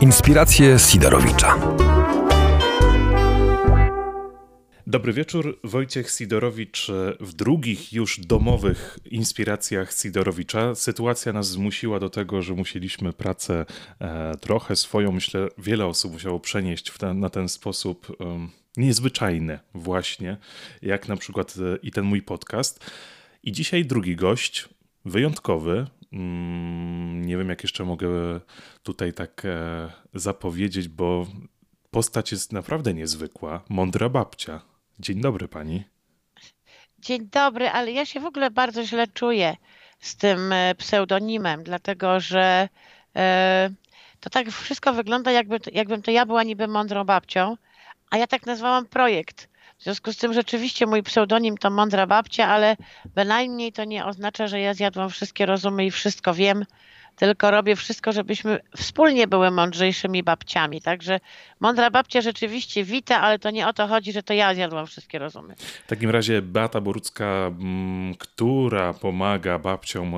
Inspiracje Sidorowicza. Dobry wieczór, Wojciech Sidorowicz w drugich już domowych inspiracjach Sidorowicza. Sytuacja nas zmusiła do tego, że musieliśmy pracę e, trochę swoją, myślę, wiele osób musiało przenieść ten, na ten sposób niezwyczajny właśnie, jak na przykład e, i ten mój podcast. I dzisiaj drugi gość, wyjątkowy. Mm, nie wiem, jak jeszcze mogę tutaj tak e, zapowiedzieć, bo postać jest naprawdę niezwykła. Mądra babcia. Dzień dobry pani. Dzień dobry, ale ja się w ogóle bardzo źle czuję z tym e, pseudonimem, dlatego że e, to tak wszystko wygląda, jakby, jakbym to ja była niby mądrą babcią, a ja tak nazwałam projekt. W związku z tym rzeczywiście mój pseudonim to mądra babcia, ale bynajmniej to nie oznacza, że ja zjadłam wszystkie rozumy i wszystko wiem tylko robię wszystko, żebyśmy wspólnie były mądrzejszymi babciami. Także mądra babcia rzeczywiście wita, ale to nie o to chodzi, że to ja zjadłam wszystkie rozumy. W takim razie Beata Borucka, która pomaga babciom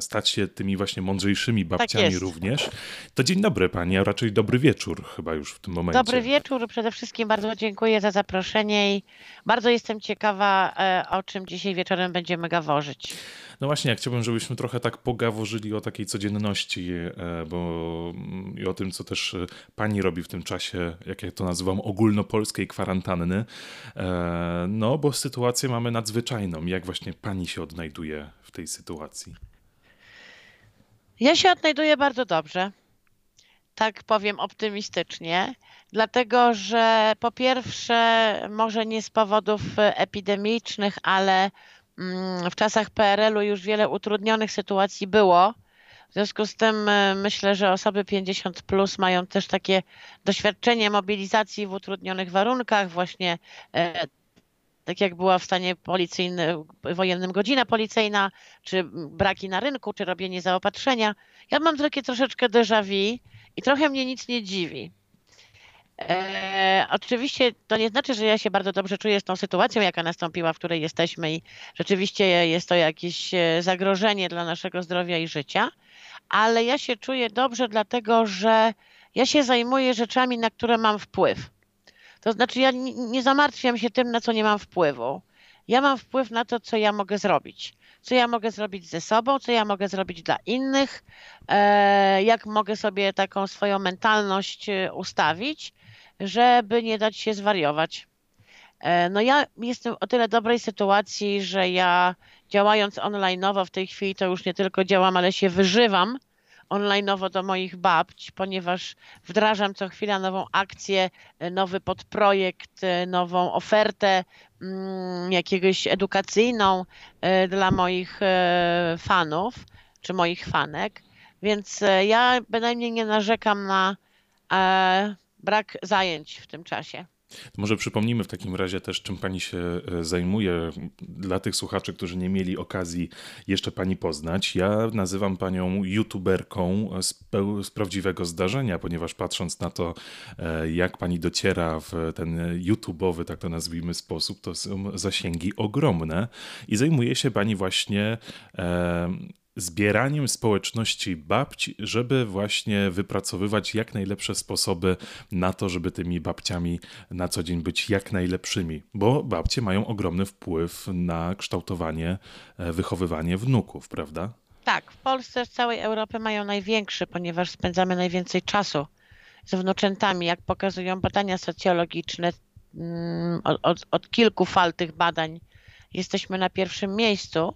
stać się tymi właśnie mądrzejszymi tak babciami tak również. To dzień dobry pani, a raczej dobry wieczór chyba już w tym momencie. Dobry wieczór. Przede wszystkim bardzo dziękuję za zaproszenie i bardzo jestem ciekawa, e, o czym dzisiaj wieczorem będziemy gaworzyć. No właśnie, ja chciałbym, żebyśmy trochę tak pogaworzyli o takiej codzienności, e, bo mm, i o tym, co też e, pani robi w tym czasie, jak ja to nazywam, ogólnopolskiej kwarantanny. E, no, bo sytuację mamy nadzwyczajną. Jak właśnie pani się odnajduje w tej sytuacji? Ja się odnajduję bardzo dobrze. Tak powiem optymistycznie, dlatego że po pierwsze, może nie z powodów epidemicznych, ale w czasach PRL-u już wiele utrudnionych sytuacji było. W związku z tym e, myślę, że osoby 50 plus mają też takie doświadczenie mobilizacji w utrudnionych warunkach, właśnie e, tak jak była w stanie policyjnym, wojennym godzina policyjna, czy braki na rynku, czy robienie zaopatrzenia. Ja mam takie troszeczkę déjà vu i trochę mnie nic nie dziwi. E, oczywiście to nie znaczy, że ja się bardzo dobrze czuję z tą sytuacją, jaka nastąpiła, w której jesteśmy i rzeczywiście jest to jakieś e, zagrożenie dla naszego zdrowia i życia, ale ja się czuję dobrze, dlatego że ja się zajmuję rzeczami, na które mam wpływ. To znaczy, ja nie zamartwiam się tym, na co nie mam wpływu. Ja mam wpływ na to, co ja mogę zrobić. Co ja mogę zrobić ze sobą, co ja mogę zrobić dla innych, e, jak mogę sobie taką swoją mentalność ustawić żeby nie dać się zwariować. E, no ja jestem o tyle dobrej sytuacji, że ja działając online'owo w tej chwili to już nie tylko działam, ale się wyżywam online'owo do moich babci, ponieważ wdrażam co chwila nową akcję, e, nowy podprojekt, e, nową ofertę mm, jakiegoś edukacyjną dla moich fanów czy moich fanek. Więc ja bynajmniej nie narzekam na brak zajęć w tym czasie. może przypomnimy w takim razie też, czym pani się e, zajmuje dla tych słuchaczy, którzy nie mieli okazji jeszcze pani poznać. Ja nazywam panią youtuberką z, z prawdziwego zdarzenia, ponieważ patrząc na to, e, jak pani dociera w ten YouTubeowy, tak to nazwijmy, sposób, to są zasięgi ogromne i zajmuje się pani właśnie e, zbieraniem społeczności babci, żeby właśnie wypracowywać jak najlepsze sposoby na to, żeby tymi babciami na co dzień być jak najlepszymi, bo babcie mają ogromny wpływ na kształtowanie, e, wychowywanie wnuków, prawda? Tak, w Polsce, w całej Europie mają największy, ponieważ spędzamy najwięcej czasu z wnuczętami, jak pokazują badania socjologiczne. Mm, od, od kilku fal tych badań jesteśmy na pierwszym miejscu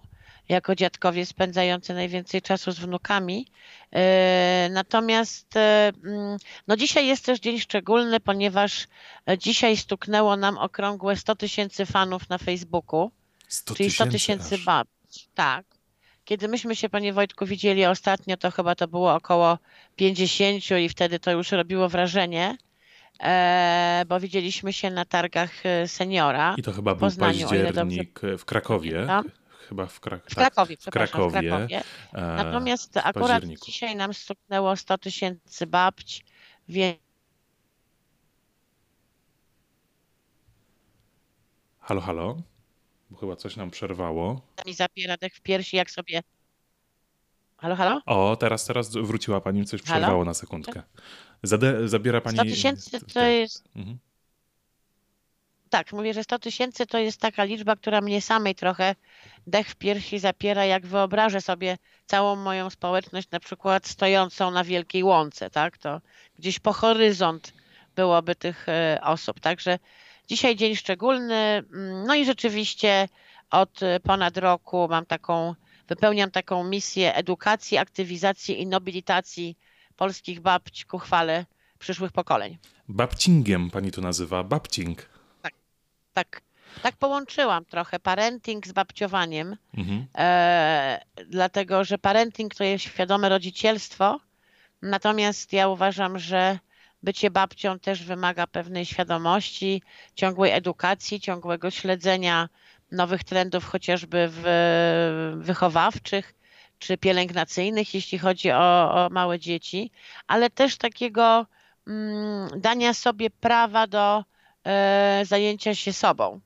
jako dziadkowie spędzający najwięcej czasu z wnukami. E, natomiast e, mm, no dzisiaj jest też dzień szczególny, ponieważ e, dzisiaj stuknęło nam okrągłe 100 tysięcy fanów na Facebooku, 100 czyli 100 tysięcy babci. Tak. Kiedy myśmy się, panie Wojtku, widzieli ostatnio, to chyba to było około 50 i wtedy to już robiło wrażenie, bo widzieliśmy się na targach seniora. I to chyba był Poznaniu, październik w Krakowie chyba w, Krak w Krakowie. Tak, w Krakowie. W Krakowie. Natomiast akurat dzisiaj nam stuknęło 100 tysięcy babć, więc Halo, halo? Bo chyba coś nam przerwało. Mi zapiera dech w piersi, jak sobie Halo, halo? O, teraz, teraz wróciła pani, coś Halo? przerwało na sekundkę. Zade, zabiera pani... 100 tysięcy to Tak. jest. Mhm. Tak, mówię, że 100 tysięcy to jest taka liczba, która mnie samej trochę dech w piersi zapiera, jak wyobrażę sobie całą moją społeczność, na przykład stojącą na wielkiej łące, tak? To gdzieś po horyzont byłoby tych e, osób. Także dzisiaj dzień szczególny. mm, No i rzeczywiście od e, ponad roku mam taką, wypełniam taką misję edukacji, aktywizacji i nobilitacji polskich babć ku chwale przyszłych pokoleń. Babcingiem pani to nazywa, babcing. Tak, tak połączyłam trochę parenting z babciowaniem, Mhm. e, dlatego że parenting to jest świadome rodzicielstwo, natomiast ja uważam, że bycie babcią też wymaga pewnej świadomości, ciągłej edukacji, ciągłego śledzenia nowych trendów, chociażby w, wychowawczych czy pielęgnacyjnych, jeśli chodzi o, o małe dzieci, ale też takiego mm, dania sobie prawa do zajęcia się sobą.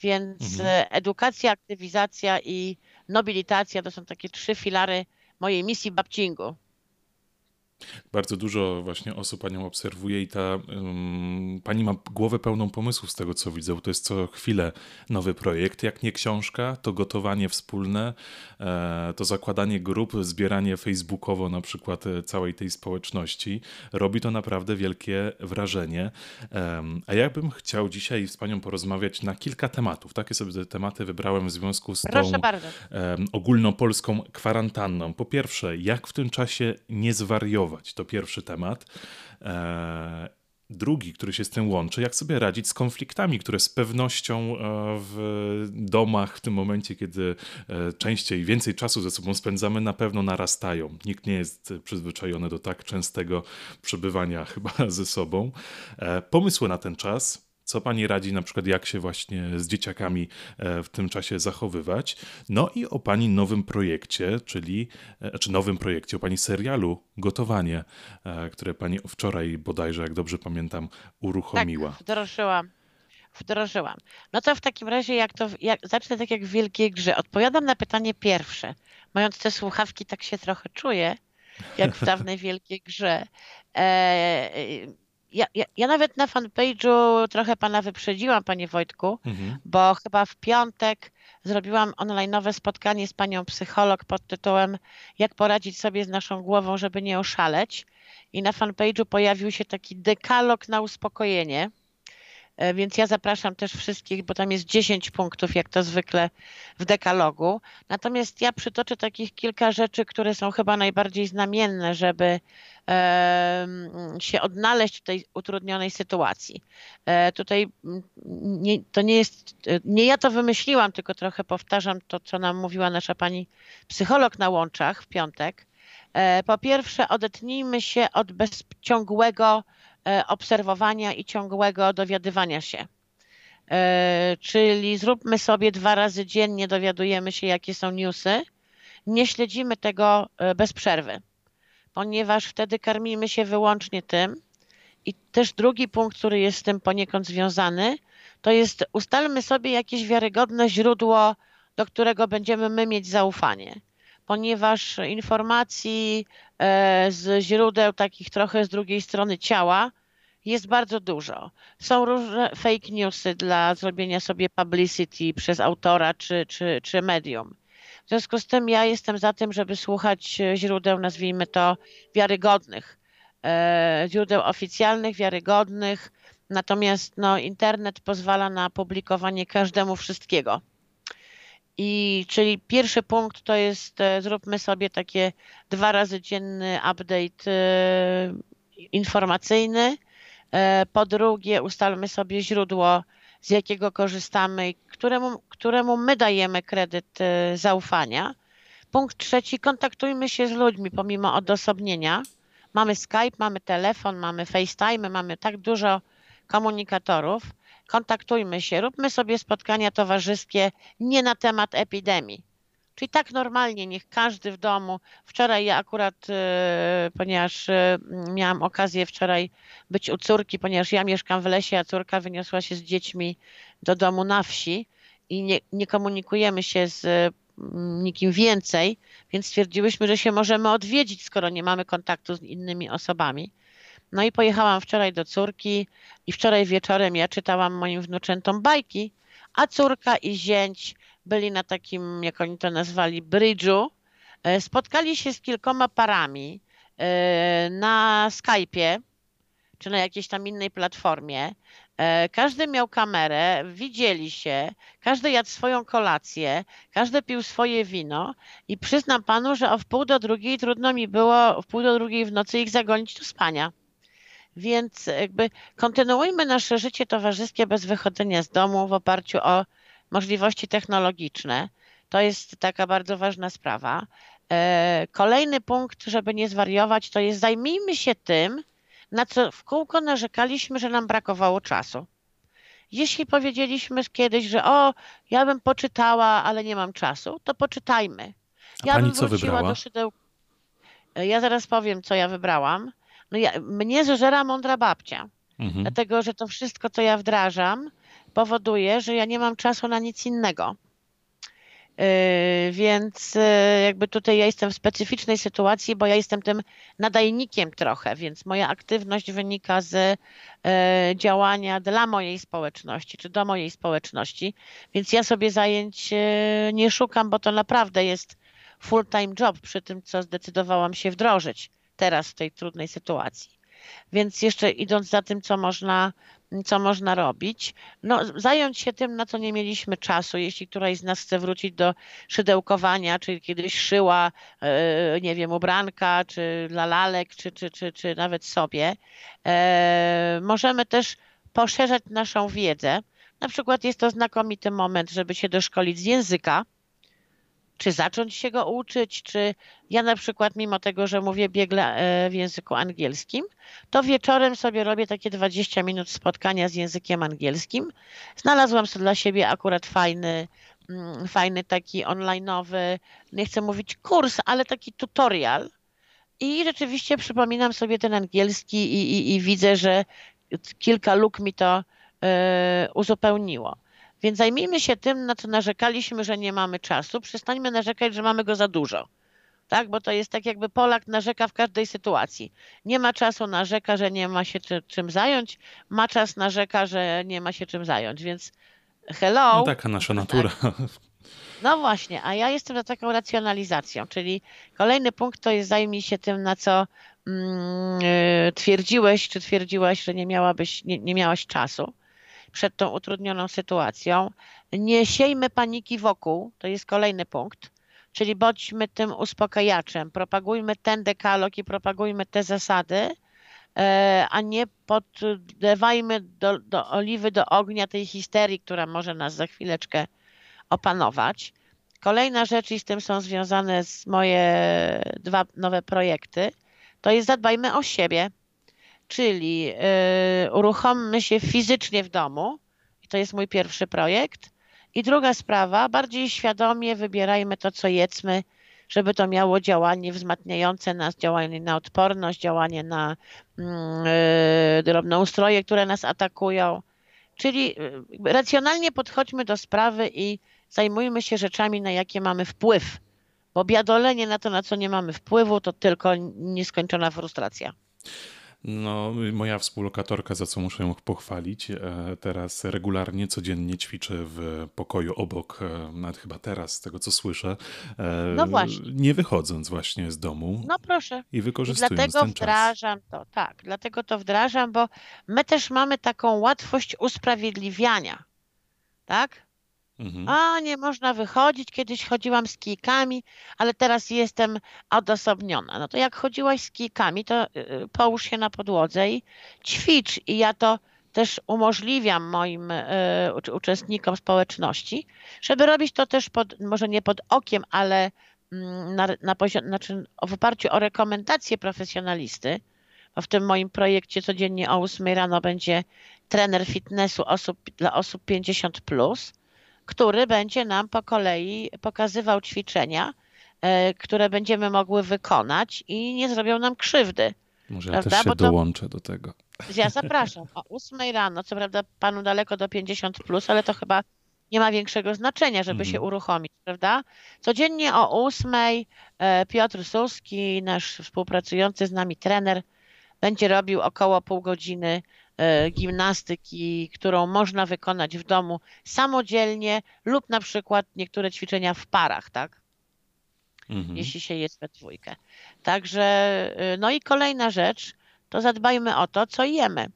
Więc Mhm. e, edukacja, aktywizacja i nobilitacja to są takie trzy filary mojej misji babcingu. Bardzo dużo właśnie osób panią obserwuje i ta ym, pani ma głowę pełną pomysłów z tego, co widzę. To jest co chwilę nowy projekt. Jak nie książka, to gotowanie wspólne, e, to zakładanie grup, zbieranie facebookowo na przykład e, całej tej społeczności. Robi to naprawdę wielkie wrażenie. Em, a ja bym chciał dzisiaj z panią porozmawiać na kilka tematów. Takie sobie te tematy wybrałem w związku z Proszę tą bardzo. em, ogólnopolską kwarantanną. Po pierwsze, jak w tym czasie nie zwariować? To pierwszy temat. E, Drugi, który się z tym łączy, jak sobie radzić z konfliktami, które z pewnością e, w domach w tym momencie, kiedy e, częściej, więcej czasu ze sobą spędzamy, na pewno narastają. Nikt nie jest przyzwyczajony do tak częstego przebywania chyba ze sobą. Pomysły na ten czas, co pani radzi, na przykład, jak się właśnie z dzieciakami e, w tym czasie zachowywać? No i o pani nowym projekcie, czyli, e, czy nowym projekcie, o pani serialu Gotowanie, e, które pani wczoraj bodajże, jak dobrze pamiętam, uruchomiła. Tak, wdrożyłam. Wdrożyłam. No to w takim razie, jak to, jak, zacznę tak jak w Wielkiej Grze. Odpowiadam na pytanie pierwsze. Mając te słuchawki, tak się trochę czuję, jak w dawnej Wielkiej Grze. Ja, ja, ja nawet na fanpage'u trochę pana wyprzedziłam, panie Wojtku, Mhm. bo chyba w piątek zrobiłam online'owe spotkanie z panią psycholog pod tytułem Jak poradzić sobie z naszą głową, żeby nie oszaleć. I na fanpage'u pojawił się taki dekalog na uspokojenie. E, Więc ja zapraszam też wszystkich, bo tam jest 10 punktów, jak to zwykle w dekalogu. Natomiast ja przytoczę takich kilka rzeczy, które są chyba najbardziej znamienne, żeby się odnaleźć w tej utrudnionej sytuacji. E, Tutaj mm, nie, to nie jest, e, nie ja to wymyśliłam, tylko trochę powtarzam to, co nam mówiła nasza pani psycholog na łączach w piątek. Po pierwsze, odetnijmy się od bezciągłego obserwowania i ciągłego dowiadywania się. E, Czyli zróbmy sobie dwa razy dziennie, dowiadujemy się, jakie są newsy. Nie śledzimy tego e, bez przerwy, ponieważ wtedy karmimy się wyłącznie tym. I też drugi punkt, który jest z tym poniekąd związany, to jest ustalmy sobie jakieś wiarygodne źródło, do którego będziemy my mieć zaufanie. Ponieważ informacji e, z źródeł takich trochę z drugiej strony ciała jest bardzo dużo. Są różne fake newsy dla zrobienia sobie publicity przez autora czy, czy, czy medium. W związku z tym ja jestem za tym, żeby słuchać e, źródeł, nazwijmy to, wiarygodnych. E, źródeł oficjalnych, wiarygodnych. Natomiast no, internet pozwala na publikowanie każdemu wszystkiego. I czyli pierwszy punkt to jest e, zróbmy sobie takie dwa razy dzienny update informacyjny. E, Po drugie, ustalmy sobie źródło, z jakiego korzystamy i któremu, któremu my dajemy kredyt e, zaufania. Punkt trzeci, kontaktujmy się z ludźmi pomimo odosobnienia. Mamy Skype, mamy telefon, mamy FaceTime, mamy tak dużo komunikatorów. Kontaktujmy się, róbmy sobie spotkania towarzyskie nie na temat epidemii. Czyli tak normalnie, niech każdy w domu. Wczoraj ja akurat, e, ponieważ e, miałam okazję wczoraj być u córki, ponieważ ja mieszkam w lesie, a córka wyniosła się z dziećmi do domu na wsi i nie, nie komunikujemy się z mm, nikim więcej, więc stwierdziłyśmy, że się możemy odwiedzić, skoro nie mamy kontaktu z innymi osobami. No i pojechałam wczoraj do córki i wczoraj wieczorem ja czytałam moim wnuczętom bajki, a córka i zięć byli na takim, jak oni to nazwali, brydżu. E, spotkali się z kilkoma parami e, na Skype'ie czy na jakiejś tam innej platformie. E, każdy miał kamerę, widzieli się, każdy jadł swoją kolację, każdy pił swoje wino i przyznam panu, że o wpół do drugiej trudno mi było w pół do drugiej w nocy ich zagonić do spania. Więc jakby kontynuujmy nasze życie towarzyskie bez wychodzenia z domu w oparciu o możliwości technologiczne. To jest taka bardzo ważna sprawa. E, kolejny punkt, żeby nie zwariować, to jest zajmijmy się tym, na co w kółko narzekaliśmy, że nam brakowało czasu. Jeśli powiedzieliśmy kiedyś, że o, ja bym poczytała, ale nie mam czasu, to poczytajmy. A ja pani bym co wróciła wybrała? do szydeł. E, Ja zaraz powiem, co ja wybrałam. No ja, mnie zeżera mądra babcia, Mhm. dlatego że to wszystko, co ja wdrażam, powoduje, że ja nie mam czasu na nic innego. Yy, Więc yy, jakby tutaj ja jestem w specyficznej sytuacji, bo ja jestem tym nadajnikiem trochę, więc moja aktywność wynika z yy, działania dla mojej społeczności, czy do mojej społeczności, więc ja sobie zajęć nie szukam, bo to naprawdę jest full-time job przy tym, co zdecydowałam się wdrożyć teraz w tej trudnej sytuacji. Więc jeszcze idąc za tym, co można, co można robić, no, zająć się tym, na co nie mieliśmy czasu. Jeśli któraś z nas chce wrócić do szydełkowania, czyli kiedyś szyła, e, nie wiem, ubranka, czy dla lalek, czy, czy, czy, czy nawet sobie, e, możemy też poszerzać naszą wiedzę. Na przykład jest to znakomity moment, żeby się doszkolić z języka, czy zacząć się go uczyć, czy ja na przykład, mimo tego, że mówię biegle e, w języku angielskim, to wieczorem sobie robię takie 20 minut spotkania z językiem angielskim. Znalazłam sobie dla siebie akurat fajny, mm, fajny taki online'owy, nie chcę mówić kurs, ale taki tutorial. I rzeczywiście przypominam sobie ten angielski i, i, i widzę, że kilka luk mi to e, uzupełniło. Więc zajmijmy się tym, na co narzekaliśmy, że nie mamy czasu. Przestańmy narzekać, że mamy go za dużo. Tak, bo to jest tak, jakby Polak narzeka w każdej sytuacji. Nie ma czasu, narzeka, że nie ma się czy, czym zająć, ma czas, narzeka, że nie ma się czym zająć. Więc hello. No taka nasza natura. No właśnie, a ja jestem za taką racjonalizacją, czyli kolejny punkt to jest zajmij się tym, na co mm, y, twierdziłeś, czy twierdziłaś, że nie, miałabyś, nie, nie miałaś czasu przed tą utrudnioną sytuacją. Nie siejmy paniki wokół, to jest kolejny punkt, czyli bądźmy tym uspokajaczem, propagujmy ten dekalog i propagujmy te zasady, e, a nie poddawajmy do, do oliwy do ognia tej histerii, która może nas za chwileczkę opanować. Kolejna rzecz, i z tym są związane z moje dwa nowe projekty, to jest zadbajmy o siebie, czyli yy, uruchommy się fizycznie w domu. I to jest mój pierwszy projekt. I druga sprawa, bardziej świadomie wybierajmy to, co jedzmy, żeby to miało działanie wzmacniające nas, działanie na odporność, działanie na yy, drobnoustroje, które nas atakują. Czyli yy, racjonalnie podchodźmy do sprawy i zajmujmy się rzeczami, na jakie mamy wpływ. Bo biadolenie na to, na co nie mamy wpływu, to tylko nieskończona frustracja. No, moja współlokatorka, za co muszę ją pochwalić, e, teraz regularnie, codziennie ćwiczy w pokoju obok, e, nawet chyba teraz, z tego co słyszę, e, No właśnie. nie wychodząc właśnie z domu No proszę. i I wykorzystując dlatego ten czas. wdrażam to, tak, dlatego to wdrażam, bo my też mamy taką łatwość usprawiedliwiania, tak? Mhm. A nie można wychodzić, kiedyś chodziłam z kijkami, ale teraz jestem odosobniona. No to jak chodziłaś z kijkami, to y, połóż się na podłodze i ćwicz. I ja to też umożliwiam moim y, ucz- uczestnikom społeczności, żeby robić to też pod, może nie pod okiem, ale mm, na, na poziom, znaczy w oparciu o rekomendacje profesjonalisty, bo w tym moim projekcie codziennie o 8 rano będzie trener fitnessu osób, dla osób 50+, plus, który będzie nam po kolei pokazywał ćwiczenia, e, które będziemy mogły wykonać i nie zrobią nam krzywdy. Może ja prawda? też się Bo to- dołączę do tego. Ja zapraszam o 8 rano, co prawda panu daleko do 50, plus, ale to chyba nie ma większego znaczenia, żeby się Mhm. uruchomić, prawda? Codziennie o ósmej e, Piotr Suski, nasz współpracujący z nami trener, będzie robił około pół godziny gimnastyki, którą można wykonać w domu samodzielnie lub na przykład niektóre ćwiczenia w parach, tak? Mhm. jeśli się jest we dwójkę. Także, y, no i kolejna rzecz, to zadbajmy o to, co jemy.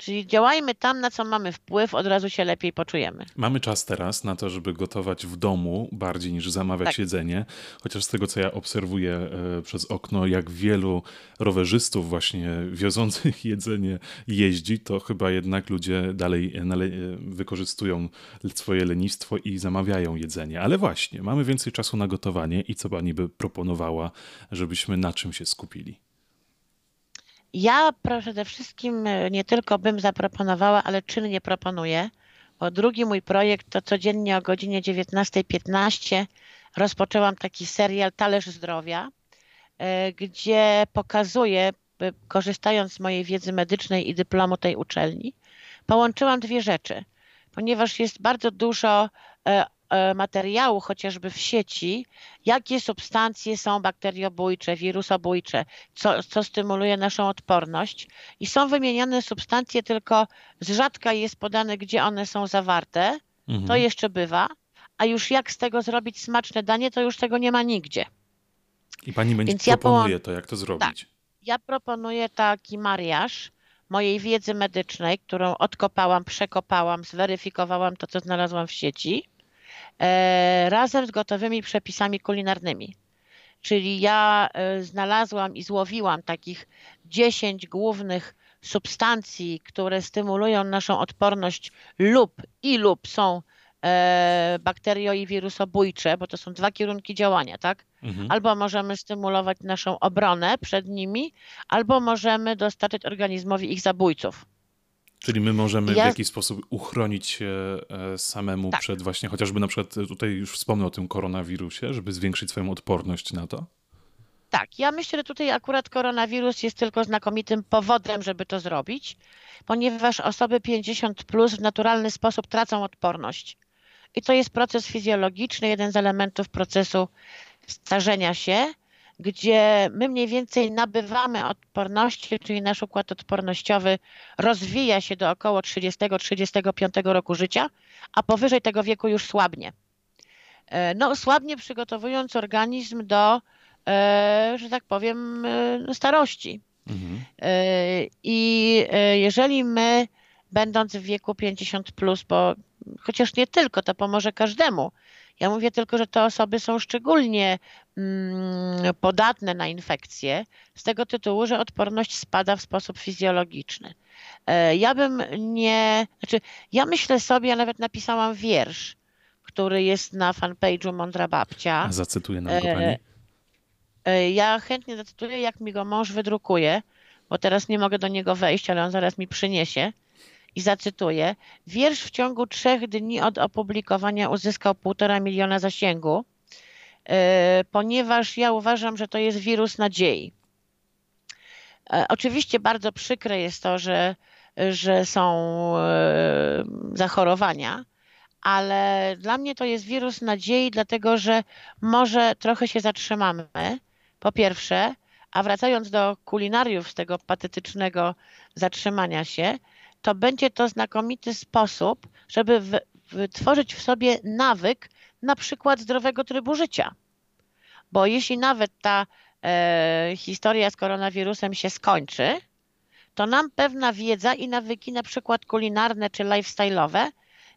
Czyli działajmy tam, na co mamy wpływ, od razu się lepiej poczujemy. Mamy czas teraz na to, żeby gotować w domu bardziej niż zamawiać Tak. jedzenie. Chociaż z tego, co ja obserwuję e, przez okno, jak wielu rowerzystów właśnie wiozących jedzenie jeździ, to chyba jednak ludzie dalej e, e, wykorzystują swoje lenistwo i zamawiają jedzenie. Ale właśnie, mamy więcej czasu na gotowanie i co pani by proponowała, żebyśmy na czym się skupili? Ja przede wszystkim y, nie tylko bym zaproponowała, ale czynnie proponuję, bo drugi mój projekt to codziennie o godzinie 19.15 rozpoczęłam taki serial Talerz Zdrowia, y, gdzie pokazuję, y, korzystając z mojej wiedzy medycznej i dyplomu tej uczelni, połączyłam dwie rzeczy, ponieważ jest bardzo dużo e, e, materiału, chociażby w sieci, jakie substancje są bakteriobójcze, wirusobójcze, co, co stymuluje naszą odporność. I są wymieniane substancje, tylko z rzadka jest podane, gdzie one są zawarte. Mhm. To jeszcze bywa. A już jak z tego zrobić smaczne danie, to już tego nie ma nigdzie. I pani będzie Więc ja Tak. proponuje to, jak to zrobić. Ja proponuję taki mariaż mojej wiedzy medycznej, którą odkopałam, przekopałam, zweryfikowałam to, co znalazłam w sieci, e, razem z gotowymi przepisami kulinarnymi. Czyli ja e, znalazłam i złowiłam takich 10 głównych substancji, które stymulują naszą odporność lub i lub są e, bakterio i wirusobójcze, bo to są dwa kierunki działania, tak? Mhm. Albo możemy stymulować naszą obronę przed nimi, albo możemy dostarczyć organizmowi ich zabójców. Czyli my możemy w Ja- jakiś sposób uchronić się e, samemu Tak. przed właśnie, chociażby na przykład e, tutaj już wspomnę o tym koronawirusie, żeby zwiększyć swoją odporność na to. Tak, ja myślę, że tutaj akurat koronawirus jest tylko znakomitym powodem, żeby to zrobić, ponieważ osoby 50 plus w naturalny sposób tracą odporność. I to jest proces fizjologiczny, jeden z elementów procesu starzenia się, gdzie my mniej więcej nabywamy odporności, czyli nasz układ odpornościowy rozwija się do około 30-35 roku życia, a powyżej tego wieku już słabnie. E, No, słabnie przygotowując organizm do, e, że tak powiem, e, starości. Mhm. I jeżeli my, będąc w wieku 50, plus, bo chociaż nie tylko, to pomoże każdemu. Ja mówię tylko, że te osoby są szczególnie podatne na infekcje z tego tytułu, że odporność spada w sposób fizjologiczny. E, Ja bym nie, znaczy, ja myślę sobie, ja nawet napisałam wiersz, który jest na fanpage'u Mądra Babcia. A zacytuję nam go E, pani. E, Ja chętnie zacytuję, jak mi go mąż wydrukuje, bo teraz nie mogę do niego wejść, ale on zaraz mi przyniesie. I zacytuję. Wiersz w ciągu trzech dni od opublikowania uzyskał półtora miliona zasięgu, ponieważ ja uważam, że to jest wirus nadziei. E, Oczywiście bardzo przykre jest to, że, że są e, zachorowania, ale dla mnie to jest wirus nadziei, dlatego że może trochę się zatrzymamy, po pierwsze, a wracając do kulinariów z tego patetycznego zatrzymania się, to będzie to znakomity sposób, żeby wytworzyć w sobie nawyk na przykład zdrowego trybu życia. Bo jeśli nawet ta e, historia z koronawirusem się skończy, to nam pewna wiedza i nawyki, na przykład kulinarne czy lifestyle'owe,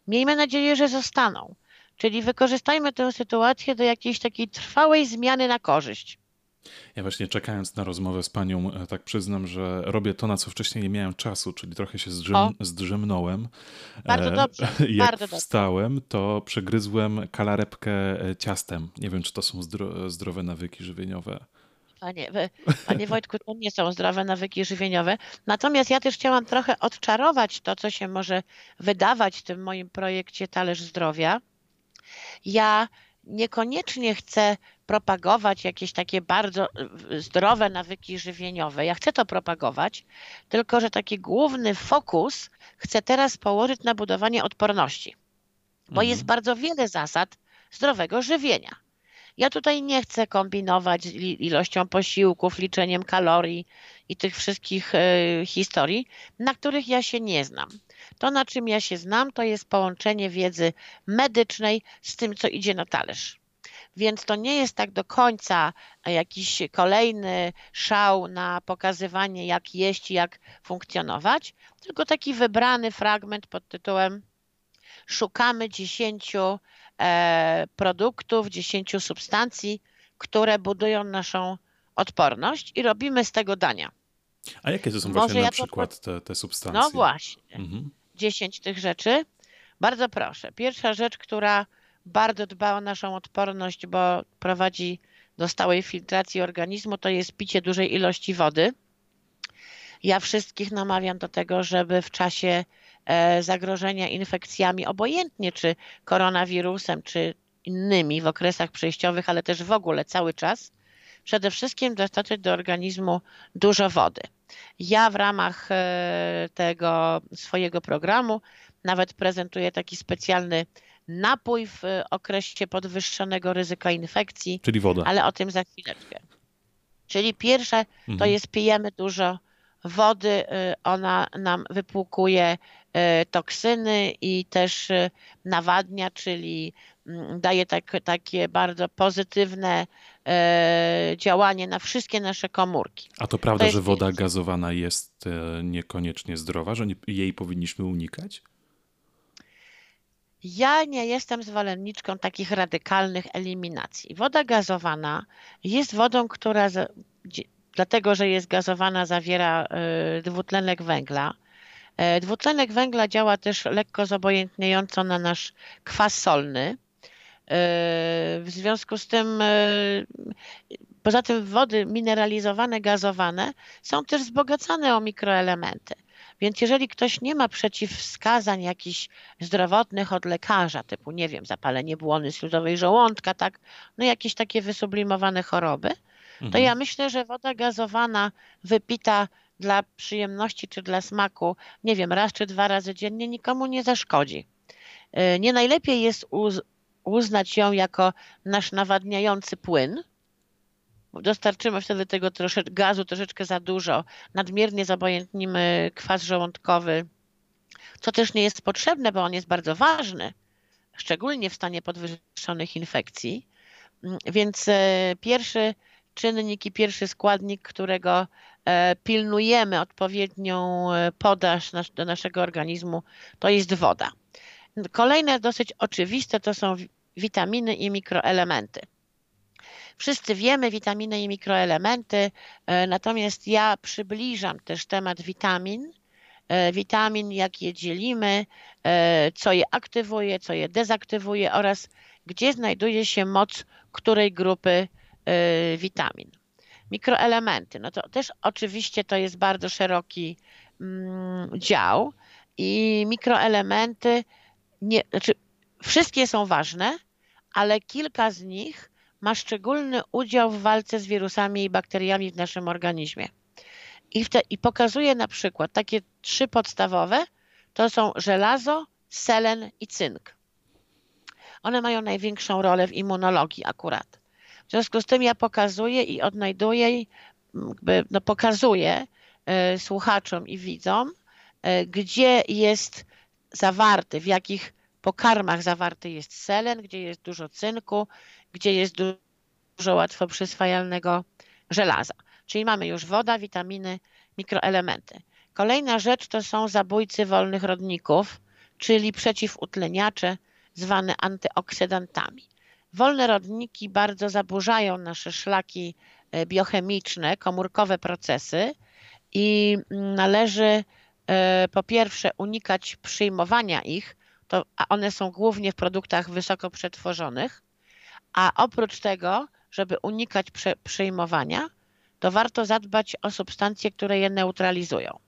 miejmy nadzieję, że zostaną. Czyli wykorzystajmy tę sytuację do jakiejś takiej trwałej zmiany na korzyść. Ja właśnie czekając na rozmowę z panią, e, tak przyznam, że robię to, na co wcześniej nie miałem czasu, czyli trochę się zdrzem, O. zdrzemnąłem. Bardzo E, dobrze, Jak bardzo wstałem, to przegryzłem kalarepkę e, ciastem. Nie wiem, czy to są zdro, zdrowe nawyki żywieniowe. Panie, panie Wojtku, to nie są zdrowe nawyki żywieniowe. Natomiast ja też chciałam trochę odczarować to, co się może wydawać w tym moim projekcie Talerz Zdrowia. Ja niekoniecznie chcę propagować jakieś takie bardzo y, zdrowe nawyki żywieniowe. Ja chcę to propagować, tylko że taki główny fokus chcę teraz położyć na budowanie odporności. bo Mhm. jest bardzo wiele zasad zdrowego żywienia. Ja tutaj nie chcę kombinować ilością posiłków, liczeniem kalorii i tych wszystkich e, historii, na których ja się nie znam. To, na czym ja się znam, to jest połączenie wiedzy medycznej z tym, co idzie na talerz. Więc to nie jest tak do końca jakiś kolejny szał na pokazywanie, jak jeść i jak funkcjonować, tylko taki wybrany fragment pod tytułem Szukamy 10 e, produktów, 10 substancji, które budują naszą odporność i robimy z tego dania. A jakie to są Może właśnie na ja to przykład te, te substancje? No właśnie. Mhm. 10 tych rzeczy. Bardzo proszę. Pierwsza rzecz, która bardzo dba o naszą odporność, bo prowadzi do stałej filtracji organizmu, to jest picie dużej ilości wody. Ja wszystkich namawiam do tego, żeby w czasie e, zagrożenia infekcjami, obojętnie czy koronawirusem, czy innymi w okresach przejściowych, ale też w ogóle cały czas, przede wszystkim dostarczyć do organizmu dużo wody. Ja w ramach e, tego swojego programu nawet prezentuję taki specjalny napój w e, okresie podwyższonego ryzyka infekcji, Czyli woda. ale o tym za chwileczkę. Czyli pierwsze to Mhm. jest pijemy dużo wody, y, ona nam wypłukuje y, toksyny i też y, nawadnia, czyli mm, daje tak, takie bardzo pozytywne działanie na wszystkie nasze komórki. A to prawda, to że woda gazowana jest niekoniecznie zdrowa, że jej powinniśmy unikać? Ja nie jestem zwolenniczką takich radykalnych eliminacji. Woda gazowana jest wodą, która dlatego, że jest gazowana, zawiera y, dwutlenek węgla. E, Dwutlenek węgla działa też lekko zobojętniająco na nasz kwas solny. E, W związku z tym, e, poza tym wody mineralizowane, gazowane są też wzbogacane o mikroelementy. Więc jeżeli ktoś nie ma przeciwwskazań jakichś zdrowotnych od lekarza, typu, nie wiem, zapalenie błony śluzowej żołądka, tak, no jakieś takie wysublimowane choroby, to Mhm. ja myślę, że woda gazowana wypita dla przyjemności czy dla smaku, nie wiem, raz czy dwa razy dziennie nikomu nie zaszkodzi. Y, Nie najlepiej jest uz- uznać ją jako nasz nawadniający płyn. Dostarczymy wtedy tego troszeczkę gazu, troszeczkę za dużo, nadmiernie zobojętnimy kwas żołądkowy, co też nie jest potrzebne, bo on jest bardzo ważny, szczególnie w stanie podwyższonych infekcji. Więc e, pierwszy czynnik i pierwszy składnik, którego e, pilnujemy odpowiednią e, podaż do naszego organizmu, to jest woda. Kolejne dosyć oczywiste to są wi- witaminy i mikroelementy. Wszyscy wiemy witaminy i mikroelementy, e, natomiast ja przybliżam też temat witamin. E, Witamin, jak je dzielimy, e, co je aktywuje, co je dezaktywuje oraz gdzie znajduje się moc której grupy witamin. Mikroelementy, no to też oczywiście to jest bardzo szeroki mm, dział i mikroelementy, nie, znaczy wszystkie są ważne, ale kilka z nich ma szczególny udział w walce z wirusami i bakteriami w naszym organizmie. I, te, I pokazuje na przykład takie trzy podstawowe, to są żelazo, selen i cynk. One mają największą rolę w immunologii akurat. W związku z tym ja pokazuję i odnajduję, no pokazuję e, słuchaczom i widzom, e, gdzie jest zawarty, w jakich pokarmach zawarty jest selen, gdzie jest dużo cynku, gdzie jest du- dużo łatwo przyswajalnego żelaza. Czyli mamy już woda, witaminy, mikroelementy. Kolejna rzecz to są zabójcy wolnych rodników, czyli przeciwutleniacze zwane antyoksydantami. Wolne rodniki bardzo zaburzają nasze szlaki e, biochemiczne, komórkowe procesy i mm, należy e, po pierwsze unikać przyjmowania ich, to, a one są głównie w produktach wysoko przetworzonych, a oprócz tego, żeby unikać przyjmowania, to warto zadbać o substancje, które je neutralizują.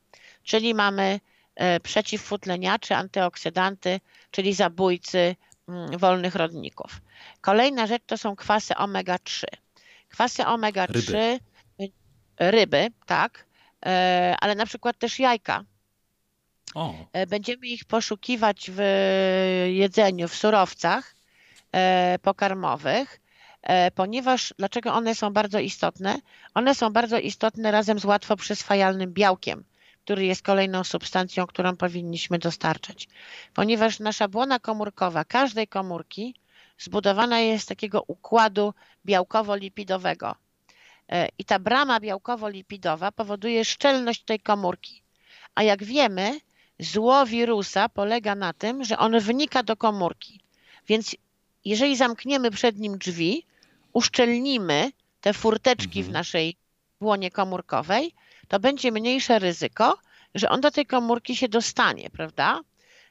Czyli mamy e, przeciwfutleniacze, antyoksydanty, czyli zabójcy mm, wolnych rodników. Kolejna rzecz to są kwasy omega-3. Kwasy omega-3, Ryby. ryby, tak, e, ale na przykład też jajka. O, E, Będziemy ich poszukiwać w jedzeniu, w surowcach pokarmowych, e, ponieważ dlaczego one są bardzo istotne? One są bardzo istotne razem z łatwo przyswajalnym białkiem, który jest kolejną substancją, którą powinniśmy dostarczać. Ponieważ nasza błona komórkowa każdej komórki zbudowana jest z takiego układu białkowo-lipidowego. E, I ta brama białkowo-lipidowa powoduje szczelność tej komórki. A jak wiemy, zło wirusa polega na tym, że on wnika do komórki. Więc jeżeli zamkniemy przed nim drzwi, uszczelnimy te furteczki w Mhm. naszej błonie komórkowej, to będzie mniejsze ryzyko, że on do tej komórki się dostanie, prawda?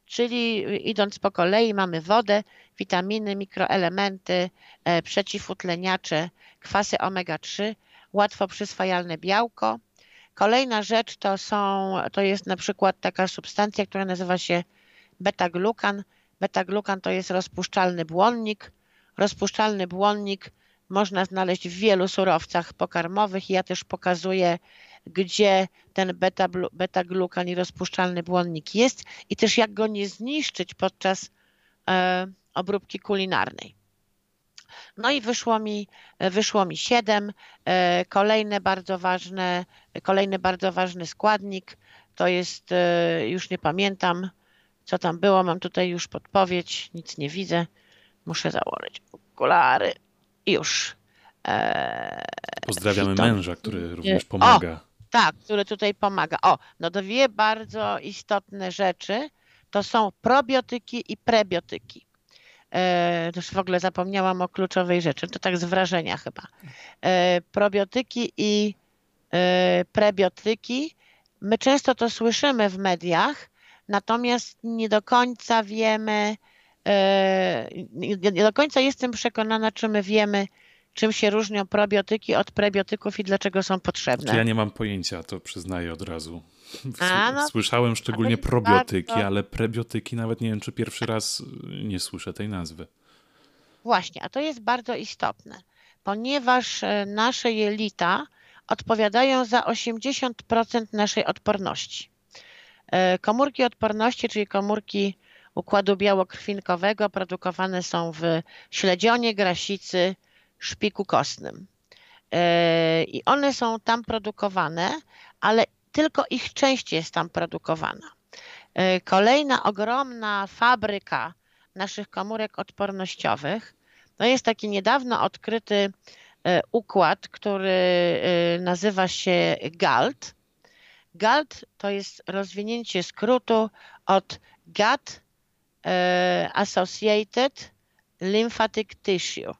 Czyli idąc po kolei mamy wodę, witaminy, mikroelementy, e, przeciwutleniacze, kwasy omega-3, łatwo przyswajalne białko. Kolejna rzecz to są, to jest na przykład taka substancja, która nazywa się beta-glukan. Beta-glukan to jest rozpuszczalny błonnik. Rozpuszczalny błonnik można znaleźć w wielu surowcach pokarmowych. Ja też pokazuję, gdzie ten beta- beta-glukan i rozpuszczalny błonnik jest i też jak go nie zniszczyć podczas e, obróbki kulinarnej. No i wyszło mi, wyszło mi 7. Kolejne bardzo ważne, kolejny bardzo ważny składnik to jest, e, już nie pamiętam, co tam było. Mam tutaj już podpowiedź, nic nie widzę. Muszę założyć okulary. Już. E, pozdrawiamy męża, który O! również pomaga. Tak, który tutaj pomaga. O, no dwie bardzo istotne rzeczy to są probiotyki i prebiotyki. E, już w ogóle zapomniałam o kluczowej rzeczy, to tak z wrażenia chyba. E, probiotyki i e, prebiotyki, my często to słyszymy w mediach, natomiast nie do końca wiemy, e, nie, do końca jestem przekonana, czy my wiemy, czym się różnią probiotyki od prebiotyków i dlaczego są potrzebne. Ja nie mam pojęcia, to przyznaję od razu. A, no, Słyszałem szczególnie probiotyki, bardzo- ale prebiotyki nawet nie wiem, czy pierwszy raz nie słyszę tej nazwy. Właśnie, a to jest bardzo istotne, ponieważ e, nasze jelita odpowiadają za 80% naszej odporności. E, Komórki odporności, czyli komórki układu białokrwinkowego, produkowane są w śledzionie, grasicy, szpiku kostnym. E, I one są tam produkowane, ale tylko ich część jest tam produkowana. E, Kolejna ogromna fabryka naszych komórek odpornościowych to jest taki niedawno odkryty układ, który nazywa się GALT. GALT to jest rozwinięcie skrótu od Gut e, Associated Lymphatic Tissue.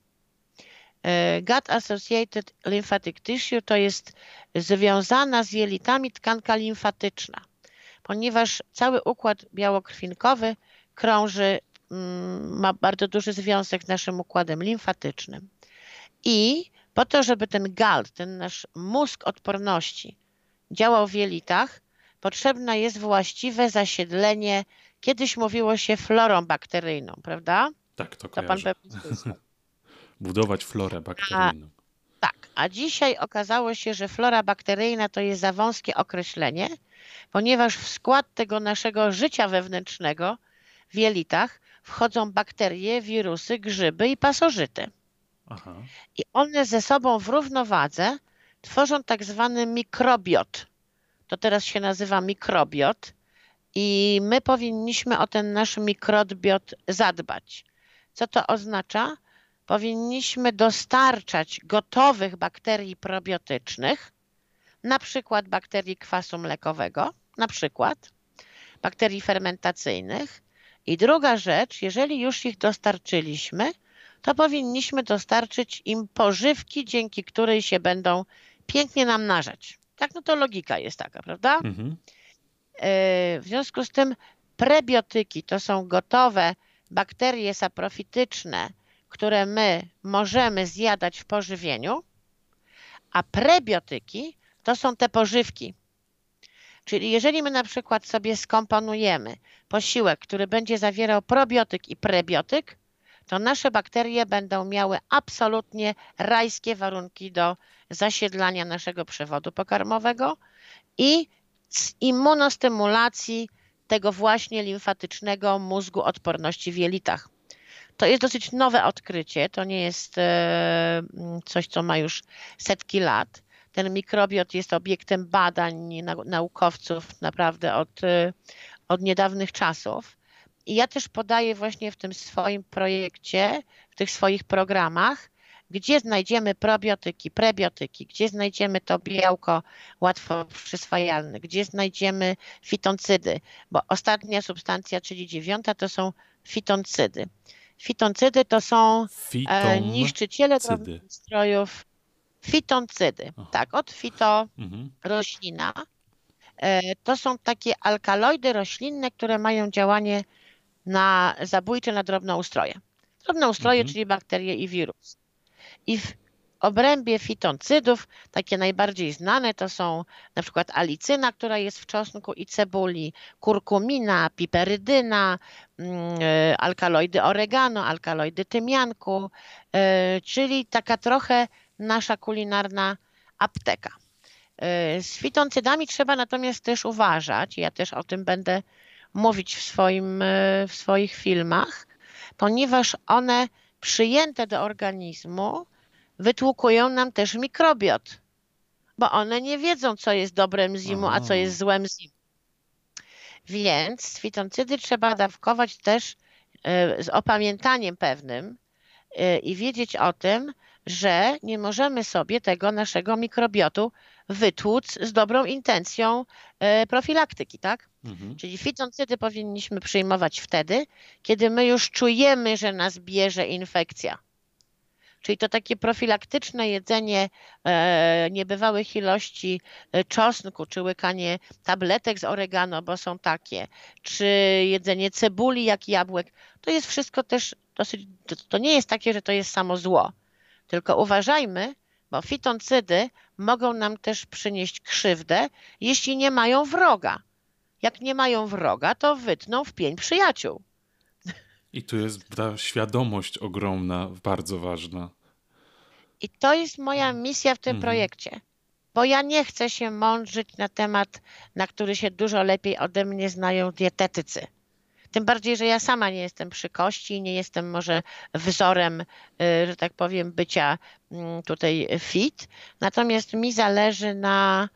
E, Gut Associated Lymphatic Tissue to jest związana z jelitami tkanka limfatyczna, ponieważ cały układ białokrwinkowy krąży, mm, ma bardzo duży związek z naszym układem limfatycznym. I po to, żeby ten GALT, ten nasz mózg odporności działał w jelitach, potrzebne jest właściwe zasiedlenie, kiedyś mówiło się florą bakteryjną, prawda? Tak, to kojarzę. Budować florę bakteryjną. Tak, a dzisiaj okazało się, że flora bakteryjna to jest za wąskie określenie, ponieważ w skład tego naszego życia wewnętrznego w jelitach wchodzą bakterie, wirusy, grzyby i pasożyty. Aha. I one ze sobą w równowadze tworzą tak zwany mikrobiot. To teraz się nazywa mikrobiot i my powinniśmy o ten nasz mikrobiot zadbać. Co to oznacza? Powinniśmy dostarczać gotowych bakterii probiotycznych, na przykład bakterii kwasu mlekowego, na przykład bakterii fermentacyjnych. I druga rzecz, jeżeli już ich dostarczyliśmy, to powinniśmy dostarczyć im pożywki, dzięki której się będą pięknie namnażać. Tak, no to logika jest taka, prawda? Mhm. E, W związku z tym prebiotyki to są gotowe bakterie saprofityczne, które my możemy zjadać w pożywieniu, a prebiotyki to są te pożywki. Czyli jeżeli my na przykład sobie skomponujemy posiłek, który będzie zawierał probiotyk i prebiotyk, to nasze bakterie będą miały absolutnie rajskie warunki do zasiedlania naszego przewodu pokarmowego i z immunostymulacji tego właśnie limfatycznego mózgu odporności w jelitach. To jest dosyć nowe odkrycie, to nie jest e, coś, co ma już setki lat. Ten mikrobiot jest obiektem badań naukowców naprawdę od, e, od niedawnych czasów. I ja też podaję właśnie w tym swoim projekcie, w tych swoich programach, gdzie znajdziemy probiotyki, prebiotyki, gdzie znajdziemy to białko łatwo przyswajalne, gdzie znajdziemy fitoncydy, bo ostatnia substancja, czyli dziewiąta, to są fitoncydy. Fitoncydy to są e, niszczyciele drobnych ustrojów. Fitoncydy, Aha. tak, od fito mhm. roślina. E, to są takie alkaloidy roślinne, które mają działanie na zabójcze na drobnoustroje. Drobnoustroje, mhm. czyli bakterie i wirus. I w obrębie fitoncydów, takie najbardziej znane to są na przykład alicyna, która jest w czosnku i cebuli, kurkumina, piperydyna, mm, e, alkaloidy oregano, alkaloidy tymianku, e, czyli taka trochę nasza kulinarna apteka. E, z fitoncydami trzeba natomiast też uważać, ja też o tym będę mówić w, swoim, w swoich filmach, ponieważ one przyjęte do organizmu wytłukują nam też mikrobiot, bo one nie wiedzą, co jest dobrem zimu, a co jest złem zimu. Więc fitoncydy trzeba dawkować też e, z opamiętaniem pewnym e, i wiedzieć o tym, że nie możemy sobie tego naszego mikrobiotu wytłuc z dobrą intencją e, profilaktyki, tak? Mhm. Czyli fitoncydy powinniśmy przyjmować wtedy, kiedy my już czujemy, że nas bierze infekcja. Czyli to takie profilaktyczne jedzenie e, niebywałych ilości e, czosnku, czy łykanie tabletek z oregano, bo są takie, czy jedzenie cebuli jak jabłek, to jest wszystko też dosyć, to, to nie jest takie, że to jest samo zło. Tylko uważajmy, bo fitoncydy mogą nam też przynieść krzywdę, jeśli nie mają wroga. Jak nie mają wroga, to wytną w pień przyjaciół. I tu jest ta świadomość ogromna, bardzo ważna. I to jest moja misja w tym mhm. projekcie. Bo ja nie chcę się mądrzyć na temat, na który się dużo lepiej ode mnie znają dietetycy. Tym bardziej, że ja sama nie jestem przy kości, nie jestem może wzorem, y, że tak powiem, bycia mm, tutaj fit. Natomiast mi zależy na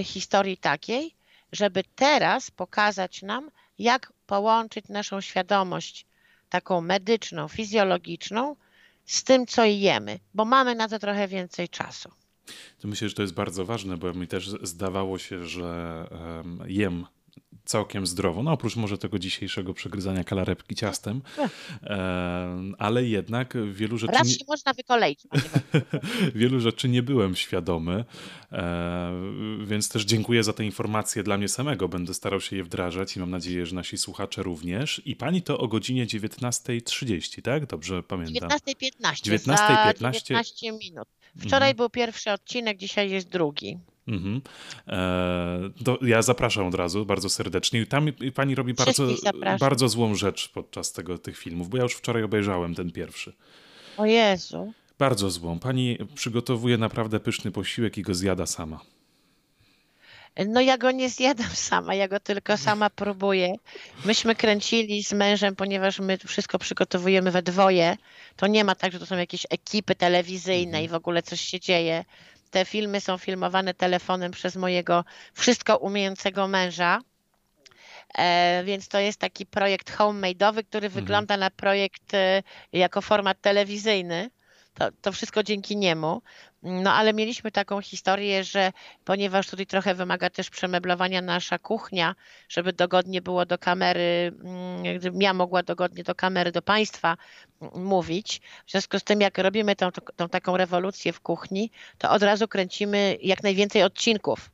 y, historii takiej, żeby teraz pokazać nam, jak połączyć naszą świadomość taką medyczną, fizjologiczną z tym, co jemy, bo mamy na to trochę więcej czasu. To myślę, że to jest bardzo ważne, bo mi też zdawało się, że jem całkiem zdrowo, no oprócz może tego dzisiejszego przegryzania kalarepki ciastem, e, ale jednak wielu rzeczy... Raz się nie... można wykoleić. wielu rzeczy nie byłem świadomy, więc też dziękuję za te informacje dla mnie samego. Będę starał się je wdrażać i mam nadzieję, że nasi słuchacze również. I pani to o godzinie 19.30, tak? Dobrze pamiętam? 19.15. 19.15. 19 minut. Wczoraj mhm. był pierwszy odcinek, dzisiaj jest drugi. Mhm. E, ja zapraszam od razu bardzo serdecznie. I tam pani robi bardzo, bardzo złą rzecz podczas tego, tych filmów, bo ja już wczoraj obejrzałem ten pierwszy. O Jezu. Bardzo złą. Pani przygotowuje naprawdę pyszny posiłek i go zjada sama. No ja go nie zjadam sama, ja go tylko sama próbuję. Myśmy kręcili z mężem, ponieważ my wszystko przygotowujemy we dwoje. To nie ma tak, że to są jakieś ekipy telewizyjne mhm. i w ogóle coś się dzieje. Te filmy są filmowane telefonem przez mojego wszystko umiejącego męża. E, więc to jest taki projekt homemade'owy, który mhm. wygląda na projekt e, jako format telewizyjny. To, to wszystko dzięki niemu. No ale mieliśmy taką historię, że ponieważ tutaj trochę wymaga też przemeblowania nasza kuchnia, żeby dogodnie było do kamery, mm, gdybym ja mogła dogodnie do kamery, do Państwa mm, mówić. W związku z tym, jak robimy tą, tą taką rewolucję w kuchni, to od razu kręcimy jak najwięcej odcinków.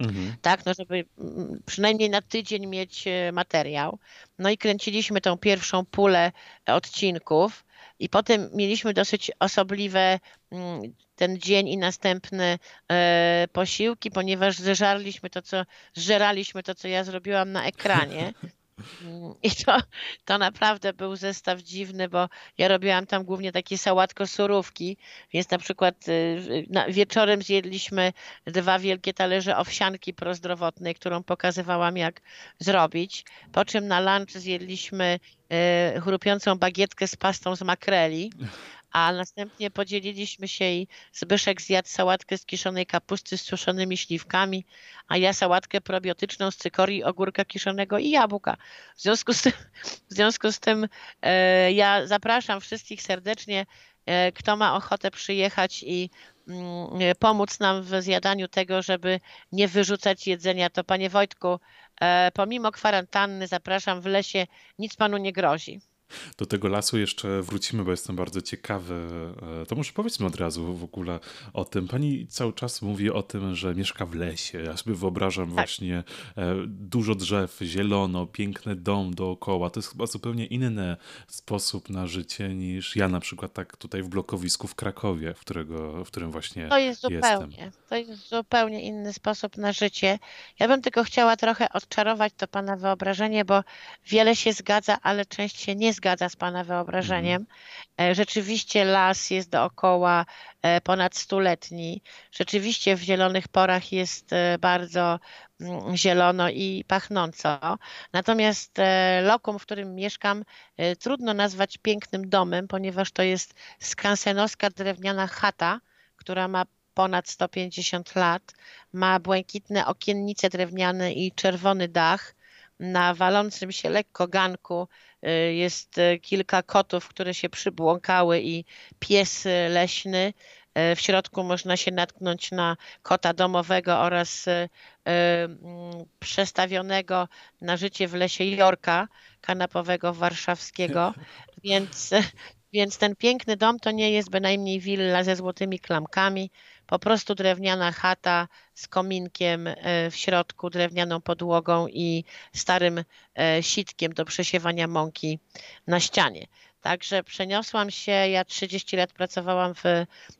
Mhm. Tak, no żeby mm, przynajmniej na tydzień mieć e, materiał. No i kręciliśmy tą pierwszą pulę odcinków i potem mieliśmy dosyć osobliwe mm, ten dzień i następne e, posiłki, ponieważ zeżarliśmy to, co zżeraliśmy to, co ja zrobiłam na ekranie. I to, to naprawdę był zestaw dziwny, bo ja robiłam tam głównie takie sałatko-surówki, więc na przykład y, na, wieczorem zjedliśmy dwa wielkie talerze owsianki prozdrowotnej, którą pokazywałam jak zrobić, po czym na lunch zjedliśmy y, chrupiącą bagietkę z pastą z makreli, a następnie podzieliliśmy się i Zbyszek zjadł sałatkę z kiszonej kapusty z suszonymi śliwkami, a ja sałatkę probiotyczną z cykorii, ogórka kiszonego i jabłka. W związku z tym, w związku z tym e, ja zapraszam wszystkich serdecznie, e, kto ma ochotę przyjechać i mm, pomóc nam w zjadaniu tego, żeby nie wyrzucać jedzenia, to panie Wojtku, e, pomimo kwarantanny zapraszam w lesie, nic panu nie grozi. Do tego lasu jeszcze wrócimy, bo jestem bardzo ciekawy. E, to może powiedzmy od razu w ogóle o tym. Pani cały czas mówi o tym, że mieszka w lesie. Ja sobie wyobrażam tak. właśnie e, dużo drzew, zielono, piękny dom dookoła. To jest chyba zupełnie inny sposób na życie niż ja na przykład tak tutaj w blokowisku w Krakowie, w, którego, w którym właśnie to jest zupełnie, jestem. To jest zupełnie inny sposób na życie. Ja bym tylko chciała trochę odczarować to pana wyobrażenie, bo wiele się zgadza, ale część się nie zgadza z Pana wyobrażeniem. Mhm. Rzeczywiście las jest dookoła e, ponad stuletni. Rzeczywiście w zielonych porach jest e, bardzo mm, zielono i pachnąco. Natomiast lokum, w którym mieszkam, trudno nazwać pięknym domem, ponieważ to jest skansenowska drewniana chata, która ma ponad 150 lat, ma błękitne okiennice drewniane i czerwony dach. Na walącym się lekko ganku jest y, kilka kotów, które się przybłąkały i pies leśny. Y, w środku można się natknąć na kota domowego oraz mm, przestawionego na życie w lesie Jorka, kanapowego warszawskiego, więc, więc ten piękny dom to nie jest bynajmniej willa ze złotymi klamkami, po prostu drewniana chata z kominkiem e, w środku, drewnianą podłogą i starym e, sitkiem do przesiewania mąki na ścianie. Także przeniosłam się, ja 30 lat pracowałam w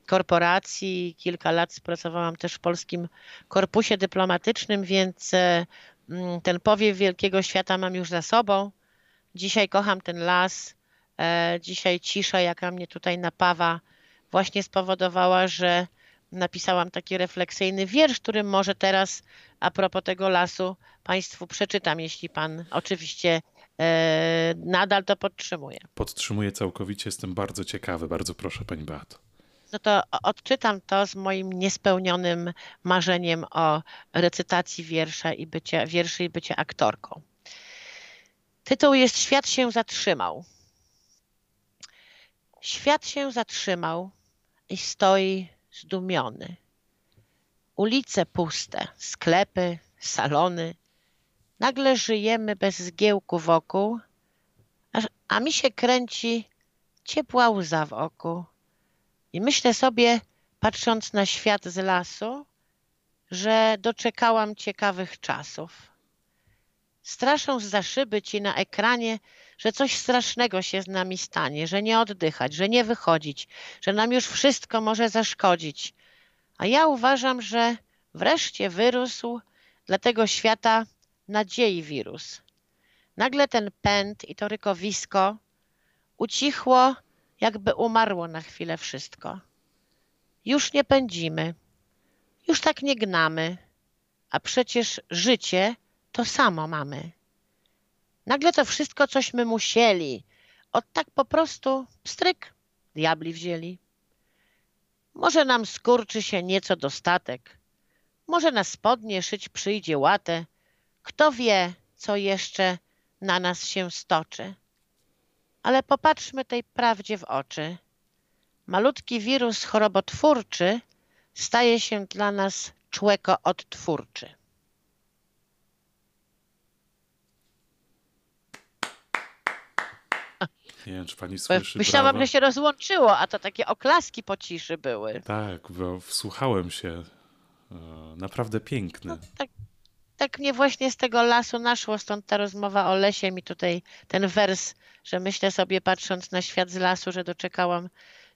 korporacji, kilka lat pracowałam też w polskim korpusie dyplomatycznym, więc e, mm, ten powiew wielkiego świata mam już za sobą. Dzisiaj kocham ten las, dzisiaj cisza, jaka mnie tutaj napawa, właśnie spowodowała, że napisałam taki refleksyjny wiersz, który może teraz a propos tego lasu Państwu przeczytam, jeśli Pan oczywiście e, nadal to podtrzymuje. Podtrzymuję całkowicie, jestem bardzo ciekawy, bardzo proszę Pani Beato. No to odczytam to z moim niespełnionym marzeniem o recytacji wiersza i bycie, wierszy i bycie aktorką. Tytuł jest Świat się zatrzymał. Świat się zatrzymał i stoi zdumiony. Ulice puste, sklepy, salony. Nagle żyjemy bez zgiełku wokół, a, a mi się kręci ciepła łza w oku. I myślę sobie, patrząc na świat z lasu, że doczekałam ciekawych czasów. Straszą za szyby ci na ekranie, że coś strasznego się z nami stanie, że nie oddychać, że nie wychodzić, że nam już wszystko może zaszkodzić. A ja uważam, że wreszcie wyrósł dla tego świata nadziei wirus. Nagle ten pęd i to rykowisko ucichło, jakby umarło na chwilę wszystko. Już nie pędzimy, już tak nie gnamy, a przecież życie to samo mamy. Nagle to wszystko, cośmy musieli, od tak po prostu pstryk diabli wzięli. Może nam skurczy się nieco dostatek, może na spodnie szyć przyjdzie łatę, kto wie, co jeszcze na nas się stoczy. Ale popatrzmy tej prawdzie w oczy. Malutki wirus chorobotwórczy staje się dla nas człeko odtwórczy. Nie wiem, czy pani słyszy. Myślałam, brawa. że się rozłączyło, a to takie oklaski po ciszy były. Tak, bo wsłuchałem się. Naprawdę piękny. No, tak, tak mnie właśnie z tego lasu naszło, stąd ta rozmowa o lesie mi tutaj ten wers, że myślę sobie patrząc na świat z lasu, że doczekałam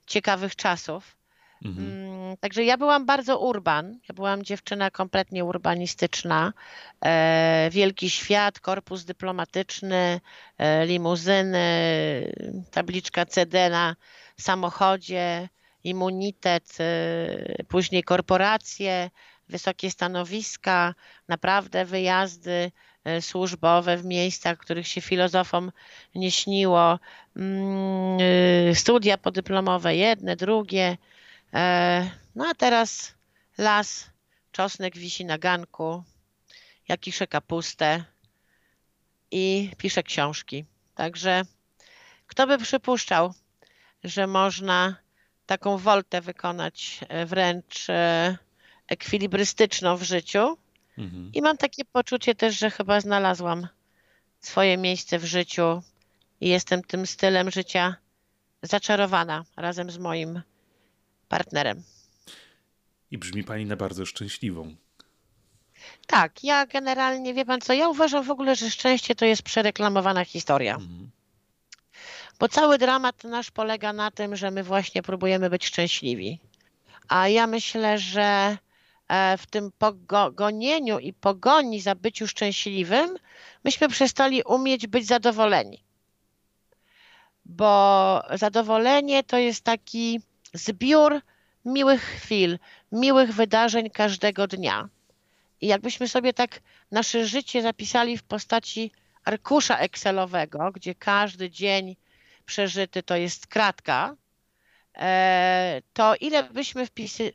ciekawych czasów. Mhm. Mm, także ja byłam bardzo urban. Ja byłam dziewczyna kompletnie urbanistyczna. E, wielki świat, korpus dyplomatyczny, e, limuzyny, tabliczka CD na samochodzie, immunitet, e, później korporacje, wysokie stanowiska, naprawdę wyjazdy służbowe w miejscach, których się filozofom nie śniło, mm, studia podyplomowe, jedne, drugie. E, no a teraz las, czosnek wisi na ganku, ja kiszę kapustę i piszę książki. Także kto by przypuszczał, że można taką woltę wykonać wręcz ekwilibrystyczną w życiu. Mhm. I mam takie poczucie też, że chyba znalazłam swoje miejsce w życiu i jestem tym stylem życia zaczarowana razem z moim partnerem. I brzmi pani na bardzo szczęśliwą. Tak, ja generalnie, wie pan co, ja uważam w ogóle, że szczęście to jest przereklamowana historia. Mhm. Bo cały dramat nasz polega na tym, że my właśnie próbujemy być szczęśliwi. A ja myślę, że E, w tym pogonieniu i pogoni za byciu szczęśliwym, myśmy przestali umieć być zadowoleni. Bo zadowolenie to jest taki zbiór miłych chwil, miłych wydarzeń każdego dnia. I jakbyśmy sobie tak nasze życie zapisali w postaci arkusza Excelowego, gdzie każdy dzień przeżyty to jest kratka, e, to ile byśmy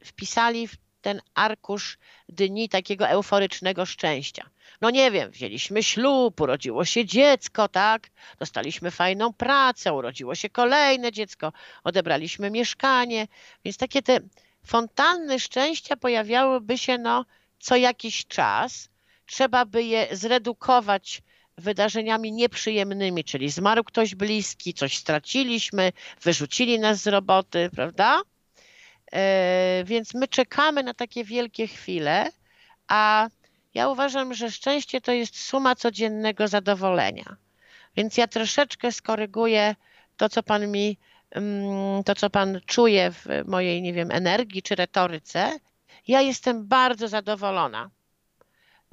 wpisali w ten arkusz dni takiego euforycznego szczęścia. No nie wiem, wzięliśmy ślub, urodziło się dziecko, tak? Dostaliśmy fajną pracę, urodziło się kolejne dziecko, odebraliśmy mieszkanie, więc takie te fontanny szczęścia pojawiałyby się no co jakiś czas. Trzeba by je zredukować wydarzeniami nieprzyjemnymi, czyli zmarł ktoś bliski, coś straciliśmy, wyrzucili nas z roboty, prawda? E, więc my czekamy na takie wielkie chwile, a ja uważam, że szczęście to jest suma codziennego zadowolenia. Więc ja troszeczkę skoryguję to, co pan mi, mm, to, co pan czuje w mojej, nie wiem, energii czy retoryce. Ja jestem bardzo zadowolona.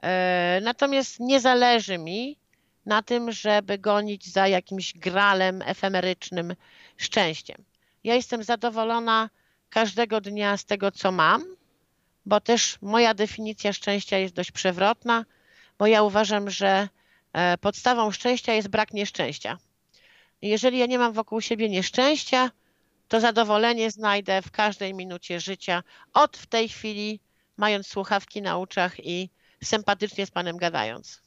E, natomiast nie zależy mi na tym, żeby gonić za jakimś gralem efemerycznym szczęściem. Ja jestem zadowolona każdego dnia z tego, co mam, bo też moja definicja szczęścia jest dość przewrotna, bo ja uważam, że e, podstawą szczęścia jest brak nieszczęścia. Jeżeli ja nie mam wokół siebie nieszczęścia, to zadowolenie znajdę w każdej minucie życia, od w tej chwili, mając słuchawki na uszach i sympatycznie z Panem gadając.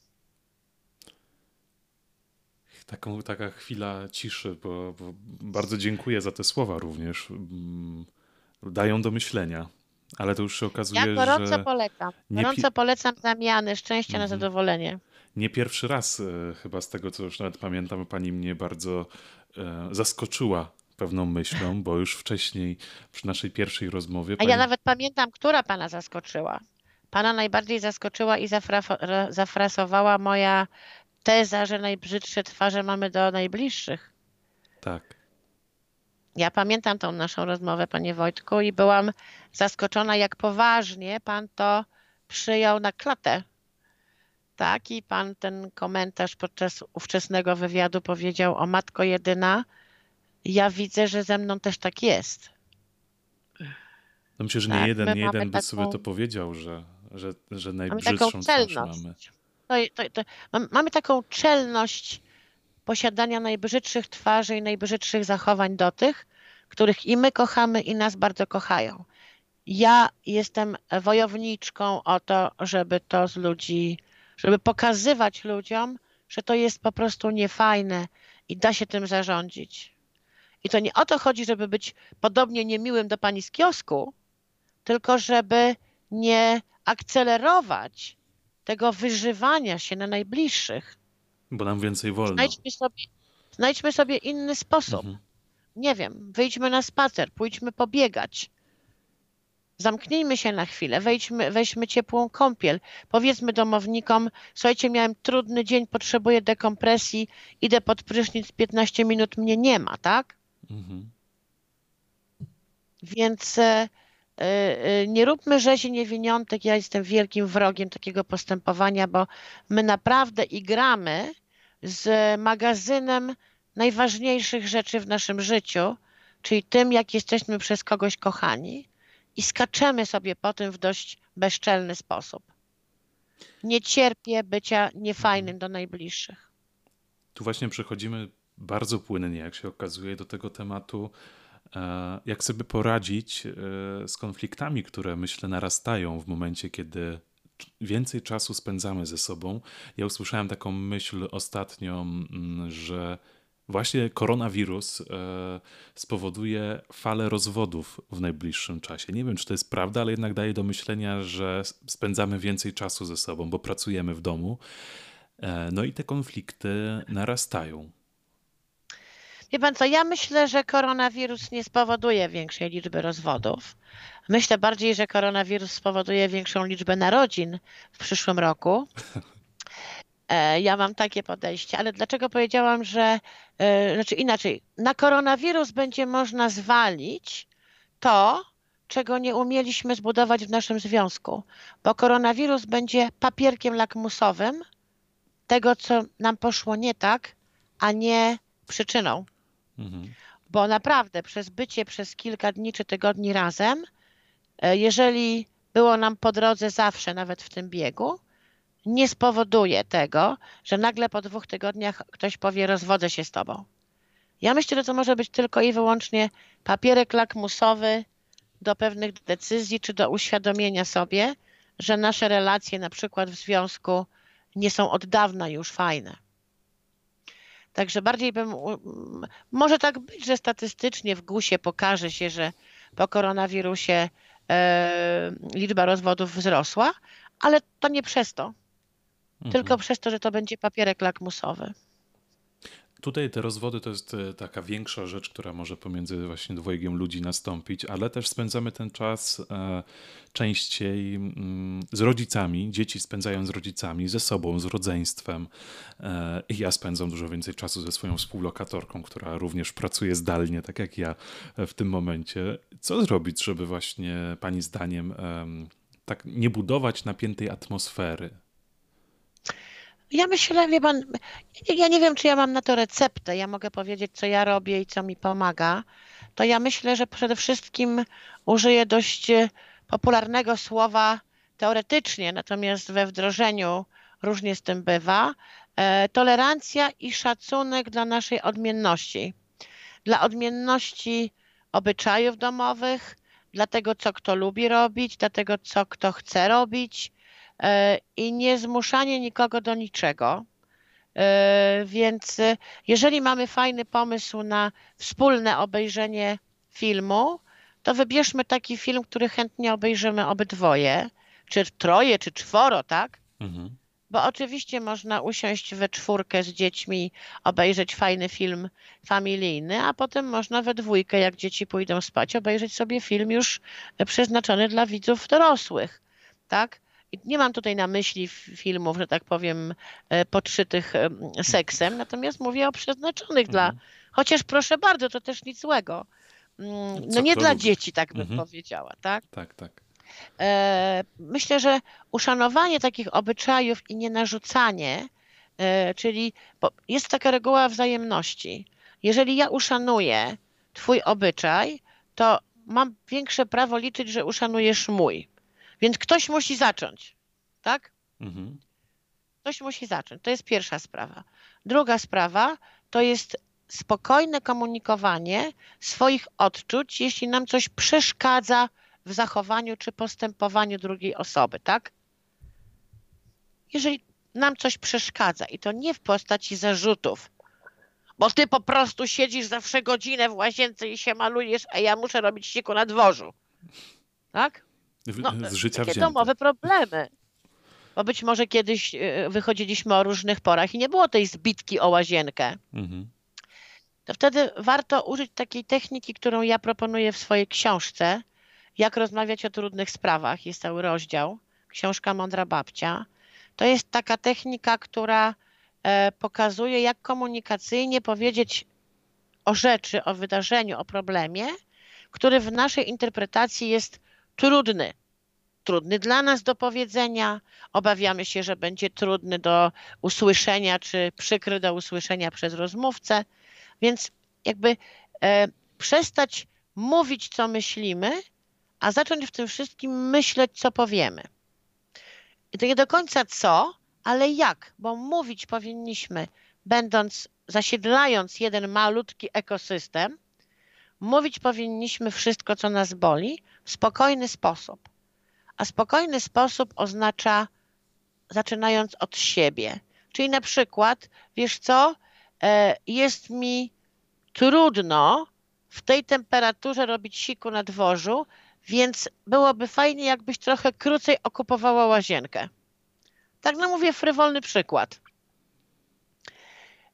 Taką, taka chwila ciszy, bo, bo bardzo dziękuję za te słowa również. Dają do myślenia. Ale to już się okazuje, że... Ja gorąco że polecam. Gorąco polecam zamiany szczęścia na mhm. zadowolenie. Nie pierwszy raz e, chyba z tego, co już nawet pamiętam, pani mnie bardzo e, zaskoczyła pewną myślą, bo już wcześniej przy naszej pierwszej rozmowie... Pani... A ja nawet pamiętam, która pana zaskoczyła. Pana najbardziej zaskoczyła i zafra... zafrasowała moja teza, że najbrzydsze twarze mamy do najbliższych. Tak. Ja pamiętam tą naszą rozmowę, panie Wojtku, i byłam zaskoczona, jak poważnie pan to przyjął na klatę. Tak, i pan ten komentarz podczas ówczesnego wywiadu powiedział o matko jedyna. Ja widzę, że ze mną też tak jest. No myślę, że tak, nie jeden, nie jeden by taką, sobie to powiedział, że, że, że najbrzydszą mamy taką mamy. To, to, to, mamy taką czelność posiadania najbrzydszych twarzy i najbrzydszych zachowań do tych, których i my kochamy, i nas bardzo kochają. Ja jestem wojowniczką o to, żeby to z ludzi, żeby pokazywać ludziom, że to jest po prostu niefajne i da się tym zarządzić. I to nie o to chodzi, żeby być podobnie niemiłym do pani z kiosku, tylko żeby nie akcelerować tego wyżywania się na najbliższych. Bo nam więcej wolno. Znajdźmy sobie, znajdźmy sobie inny sposób. Mhm. Nie wiem, wyjdźmy na spacer, pójdźmy pobiegać. Zamknijmy się na chwilę, wejdźmy, weźmy ciepłą kąpiel. Powiedzmy domownikom, słuchajcie, miałem trudny dzień, potrzebuję dekompresji, idę pod prysznic, 15 minut mnie nie ma, tak? Mhm. Więc e, e, nie róbmy rzezi niewiniątek. Ja jestem wielkim wrogiem takiego postępowania, bo my naprawdę igramy z magazynem najważniejszych rzeczy w naszym życiu, czyli tym, jak jesteśmy przez kogoś kochani i skaczemy sobie po tym w dość bezczelny sposób. Nie cierpię bycia niefajnym do najbliższych. Tu właśnie przechodzimy bardzo płynnie, jak się okazuje, do tego tematu, e, jak sobie poradzić e, z konfliktami, które myślę narastają w momencie, kiedy więcej czasu spędzamy ze sobą. Ja usłyszałem taką myśl ostatnio, mm, że właśnie koronawirus e, spowoduje falę rozwodów w najbliższym czasie. Nie wiem, czy to jest prawda, ale jednak daje do myślenia, że spędzamy więcej czasu ze sobą, bo pracujemy w domu. No i te konflikty narastają. Wie pan co, ja myślę, że koronawirus nie spowoduje większej liczby rozwodów. Myślę bardziej, że koronawirus spowoduje większą liczbę narodzin w przyszłym roku. E, ja mam takie podejście, ale dlaczego powiedziałam, że, e, znaczy inaczej, na koronawirus będzie można zwalić to, czego nie umieliśmy zbudować w naszym związku, bo koronawirus będzie papierkiem lakmusowym tego, co nam poszło nie tak, a nie przyczyną. Mhm. Bo naprawdę przez bycie przez kilka dni czy tygodni razem, jeżeli było nam po drodze zawsze, nawet w tym biegu, nie spowoduje tego, że nagle po dwóch tygodniach ktoś powie: Rozwodzę się z tobą. Ja myślę, że to może być tylko i wyłącznie papierek lakmusowy do pewnych decyzji czy do uświadomienia sobie, że nasze relacje, na przykład w związku, nie są od dawna już fajne. Także bardziej bym, może tak być, że statystycznie w GUS-ie pokaże się, że po koronawirusie e, liczba rozwodów wzrosła, ale to nie przez to, mhm. tylko przez to, że to będzie papierek lakmusowy. Tutaj te rozwody to jest e, taka większa rzecz, która może pomiędzy właśnie dwojgiem ludzi nastąpić, ale też spędzamy ten czas e, częściej mm, z rodzicami. Dzieci spędzają z rodzicami, ze sobą, z rodzeństwem. E, I ja spędzam dużo więcej czasu ze swoją współlokatorką, która również pracuje zdalnie, tak jak ja w tym momencie. Co zrobić, żeby właśnie Pani zdaniem tak nie budować napiętej atmosfery? Ja myślę, wie pan, ja nie wiem, czy ja mam na to receptę. Ja mogę powiedzieć, co ja robię i co mi pomaga. To ja myślę, że przede wszystkim użyję dość e, popularnego słowa teoretycznie, natomiast we wdrożeniu różnie z tym bywa. E, tolerancja i szacunek dla naszej odmienności. Dla odmienności obyczajów domowych, dla tego, co kto lubi robić, dla tego, co kto chce robić, i nie zmuszanie nikogo do niczego. E, więc e, jeżeli mamy fajny pomysł na wspólne obejrzenie filmu, to wybierzmy taki film, który chętnie obejrzymy obydwoje, czy troje, czy czworo, tak? Mhm. Bo oczywiście można usiąść we czwórkę z dziećmi, obejrzeć fajny film familijny, a potem można we dwójkę, jak dzieci pójdą spać, obejrzeć sobie film już przeznaczony dla widzów dorosłych, tak? Nie mam tutaj na myśli filmów, że tak powiem, e, podszytych seksem, natomiast mówię o przeznaczonych mhm. dla, chociaż proszę bardzo, to też nic złego. Mm, no nie dla lubi? dzieci, tak bym mhm. powiedziała, tak? Tak, tak. E, myślę, że uszanowanie takich obyczajów i nie narzucanie, e, czyli jest taka reguła wzajemności. Jeżeli ja uszanuję Twój obyczaj, to mam większe prawo liczyć, że uszanujesz mój. Więc ktoś musi zacząć, tak? Mhm. Ktoś musi zacząć. To jest pierwsza sprawa. Druga sprawa to jest spokojne komunikowanie swoich odczuć, jeśli nam coś przeszkadza w zachowaniu czy postępowaniu drugiej osoby, tak? Jeżeli nam coś przeszkadza i to nie w postaci zarzutów, bo ty po prostu siedzisz zawsze godzinę w łazience i się malujesz, a ja muszę robić siku na dworzu. Tak? No, z życia takie wzięte. domowe problemy. Bo być może kiedyś y, wychodziliśmy o różnych porach i nie było tej zbitki o łazienkę. Mhm. To wtedy warto użyć takiej techniki, którą ja proponuję w swojej książce. Jak rozmawiać o trudnych sprawach. Jest cały rozdział. Książka Mądra Babcia. To jest taka technika, która e, pokazuje, jak komunikacyjnie powiedzieć o rzeczy, o wydarzeniu, o problemie, który w naszej interpretacji jest trudny. Trudny dla nas do powiedzenia, obawiamy się, że będzie trudny do usłyszenia, czy przykry do usłyszenia przez rozmówcę, więc jakby e, przestać mówić, co myślimy, a zacząć w tym wszystkim myśleć, co powiemy. I to nie do końca co, ale jak, bo mówić powinniśmy, będąc, zasiedlając jeden malutki ekosystem, mówić powinniśmy wszystko, co nas boli, spokojny sposób. A spokojny sposób oznacza zaczynając od siebie. Czyli na przykład, wiesz co, e, jest mi trudno w tej temperaturze robić siku na dworzu, więc byłoby fajnie, jakbyś trochę krócej okupowała łazienkę. Tak no mówię, frywolny przykład.